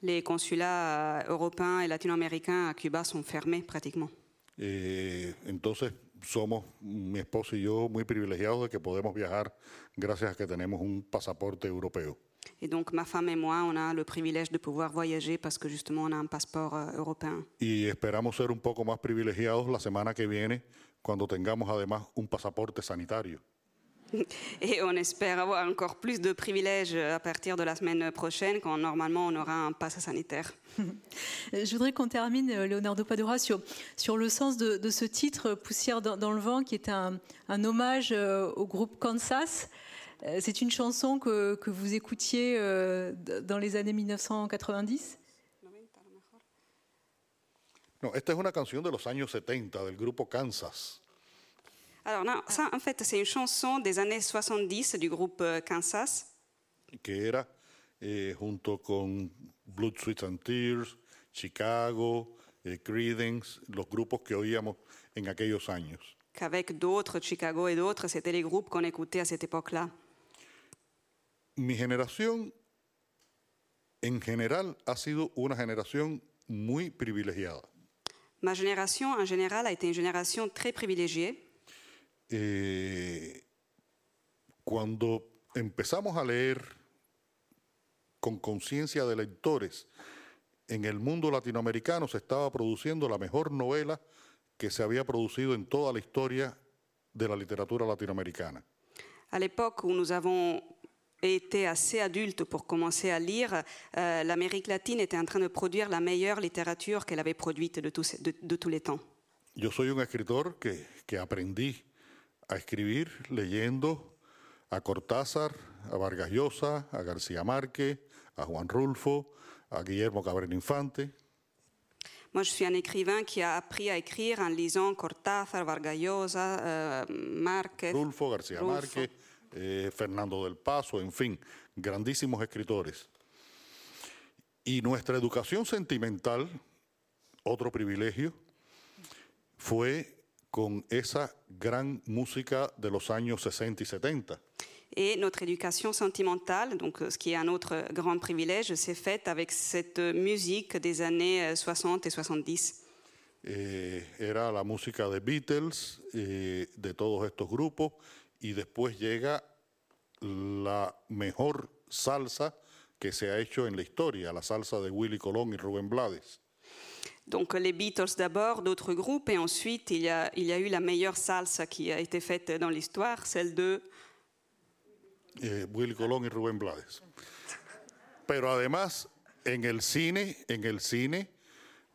Les consulats euh, européens et latino-américains à Cuba sont fermés pratiquement. Eh, entonces somos, mi esposo y yo, muy privilegiados de que podemos viajar gracias a que tenemos un pasaporte europeo. Et donc, ma femme et moi, on a le privilège de pouvoir voyager parce que justement, on a un passeport euh, européen. Y esperamos ser un poco más privilegiados la semana que viene cuando tengamos además un pasaporte sanitario. Et on espère avoir encore plus de privilèges à partir de la semaine prochaine, quand normalement on aura un pass sanitaire. Euh, Je voudrais qu'on termine, euh, Leonardo Padura, sur, sur le sens de, de ce titre, Poussière dans, dans le vent, qui est un, un hommage euh, au groupe Kansas. Euh, C'est une chanson que, que vous écoutiez euh, dans les années 1990 No, esta es una canción de los años 70 del grupo Kansas. Alors non, ça en fait c'est une chanson des années 70 du groupe euh, Kansas. que era eh, junto con Blood, Sweat and Tears, Chicago, eh, Creedence, los grupos que oíamos en aquellos años. Qu'avec d'autres, Chicago et d'autres, c'était les groupes qu'on écoutait à cette époque-là. Mi generación, en general, ha sido una generación muy privilegiada. Ma génération, en général, a été une génération très privilégiée. Eh, cuando empezamos a leer con conciencia de lectores, en el mundo latinoamericano se estaba produciendo la mejor novela que se había producido en toda la historia de la literatura latinoamericana. À l'époque où nous avons été assez adultes pour commencer à lire, euh, l'Amérique latine était en train de produire la meilleure littérature qu'elle avait produite de tous, de- de tous les temps. Yo soy un escritor que, que aprendí a escribir leyendo a Cortázar, a Vargas Llosa, a García Márquez, a Juan Rulfo, a Guillermo Cabrera Infante. Moi, je suis un écrivain qui a appris à écrire en lisant Cortázar, Vargas Llosa, euh, Márquez. Rulfo, García. Márquez, eh, Fernando del Paso, en fin, grandísimos escritores. Y nuestra educación sentimental, otro privilegio, fue con esa gran música de los años 60 y 70. Et notre éducation sentimentale, donc euh, ce qui est un autre grand privilège, s'est faite avec cette musique des années euh, 60 et 70. Eh, era la música de Beatles, eh, de todos estos grupos, y después llega la mejor salsa que se ha hecho en la historia, la salsa de Willy Colón y Rubén Blades. Donc les Beatles d'abord, d'autres groupes, et ensuite il y, a, il y a eu la meilleure salsa qui a été faite dans l'histoire, celle de eh, Willy Colón y Rubén Blades. Pero además, en el cine, en el cine,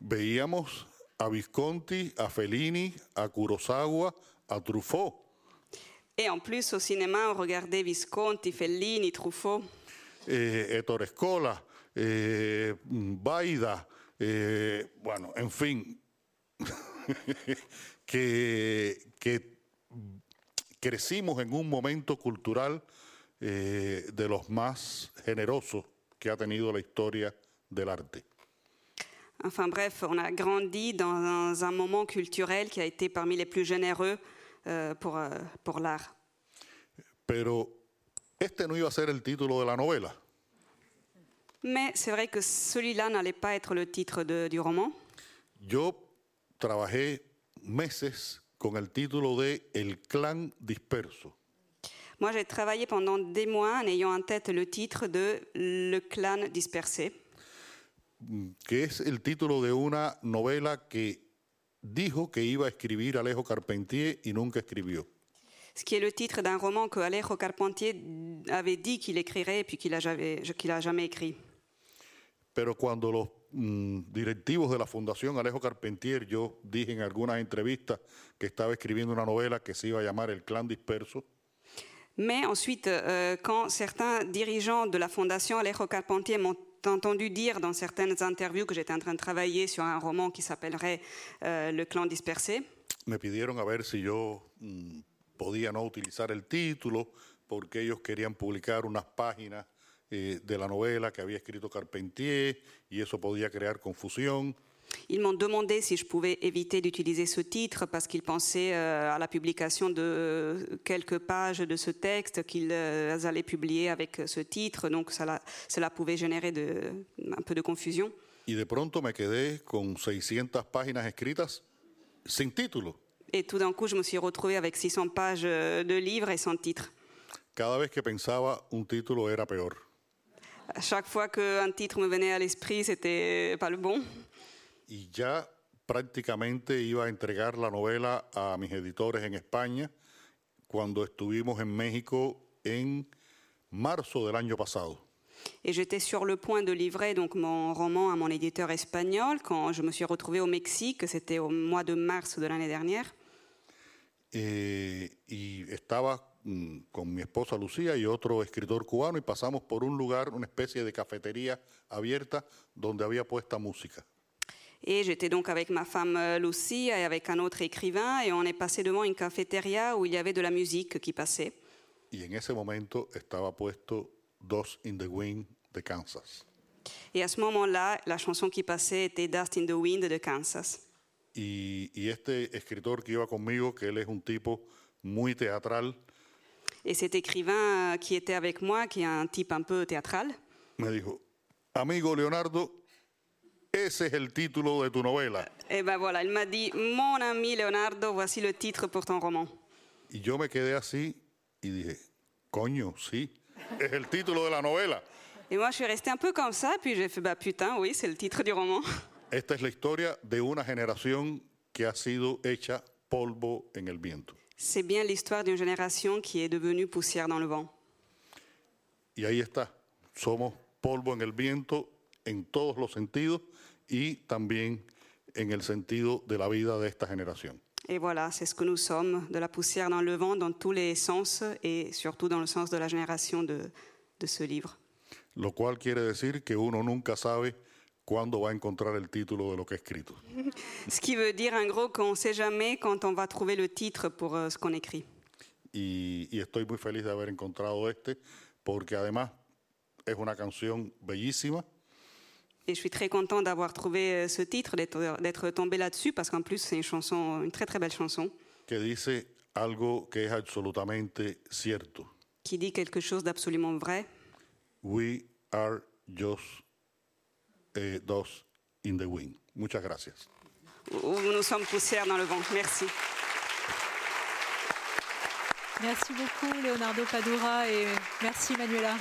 veíamos a Visconti, a Fellini, a Kurosawa, a Truffaut. Et en plus, au cinéma, on regardait Visconti, Fellini, Truffaut. eh, Ettore Scola, eh, Baida, eh, bueno, en fin, que, que crecimos en un momento cultural eh, de los más generosos que ha tenido la historia del arte. Enfin bref, on a grandi dans un moment culturel qui a été parmi les plus généreux pour, euh, pour l'art. Pero este no iba a ser el título de la novela. Mais c'est vrai que celui-là n'allait pas être le titre de- du roman. Yo trabajé meses con el título de El clan disperso. Moi, j'ai travaillé pendant des mois en ayant en tête le titre de Le clan dispersé, que es el título de una novela que dijo que iba a escribir Alejo Carpentier y nunca escribió. ce qui est le titre d'un roman que Alejo Carpentier avait dit qu'il écrirait et puis qu'il n'a jamais écrit. Pero cuando los mm, directivos de la Fundación Alejo Carpentier, yo dije en algunas entrevistas que estaba escribiendo una novela que se iba a llamar El Clan Disperso, Mais ensuite, euh, quand certains dirigeants de la fondation Alejo Carpentier m'ont entendu dire dans certaines interviews que j'étais en train de travailler sur un roman qui s'appellerait euh, Le clan dispersé, me pidieron a ver si yo mm, podía no utilizar el título porque ellos querían publicar unas páginas eh, de la novela que había escrito Carpentier y eso podía crear confusión. Ils m'ont demandé si je pouvais éviter d'utiliser ce titre parce qu'ils pensaient euh, à la publication de quelques pages de ce texte qu'ils euh, allaient publier avec ce titre, donc cela, cela pouvait générer de- un peu de confusion. Y de pronto me quedé con 600 páginas escritas sin título. Et tout d'un coup, je me suis retrouvée avec 600 pages euh, de livres et sans titre. Cada vez que pensaba un título era peor. À chaque fois qu'un titre me venait à l'esprit, c'était pas le bon. Y ya prácticamente iba a entregar la novela a mis editores en España cuando estuvimos en México en marzo del año pasado. Et j'étais sur le point de livrer donc mon roman à mon éditeur espagnol quand je me suis retrouvée au Mexique. C'était au mois de mars de l'année dernière. Eh, y estaba mm, con mi esposa Lucía y otro escritor cubano y pasamos por un lugar, una especie de cafetería abierta donde había puesta música. Et j'étais donc avec ma femme euh, Lucie et avec un autre écrivain et on est passé devant une cafétéria où il y avait de la musique qui passait. Y en ese momento estaba puesto Dos in the Wind de Kansas. Et à ce moment-là, la chanson qui passait était Dust in the Wind de Kansas. Y, y este escritor que iba conmigo, que él es un tipo muy teatral, Et cet écrivain euh, qui était avec moi, qui est un type un peu théâtral, me dijo, amigo Leonardo, ese es el título de tu novela. et ben voilà, il m'a dit Mon ami Leonardo, voici le titre pour ton roman. Y yo me quedé así y dije, coño, sí, es el título de la novela. Et moi, je suis restée un peu comme ça, puis j'ai fait Bah putain, oui, c'est le titre du roman. Esta es la historia de una generación que ha sido hecha polvo en el viento. C'est bien l'histoire d'une génération qui est devenue poussière dans le vent. Y ahí está, somos polvo en el viento en todos los sentidos y también en el sentido de la vida de esta generación. Et voilà, c'est ce que nous sommes, de la poussière dans le vent, dans tous les sens, et surtout dans le sens de la génération de, de ce livre. Lo cual quiere decir que uno nunca sabe cuándo va a encontrar el título de lo que ha escrito. Ce qui veut dire, en gros, qu'on ne sait jamais quand on va trouver le titre pour euh, ce qu'on écrit. Y, y estoy muy feliz de haber encontrado este, porque además es una canción bellísima, Et je suis très content d'avoir trouvé euh, ce titre, d'être tombé là-dessus, parce qu'en plus, c'est une chanson, une très très belle chanson, que dice algo que es absolutamente cierto. qui dit quelque chose d'absolument vrai. We are just eh, dust in the wind. Muchas gracias. Nous sommes poussière dans le vent. Merci. Merci beaucoup, Leonardo Padura, et merci, Manuela.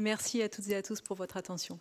Merci à toutes et à tous pour votre attention.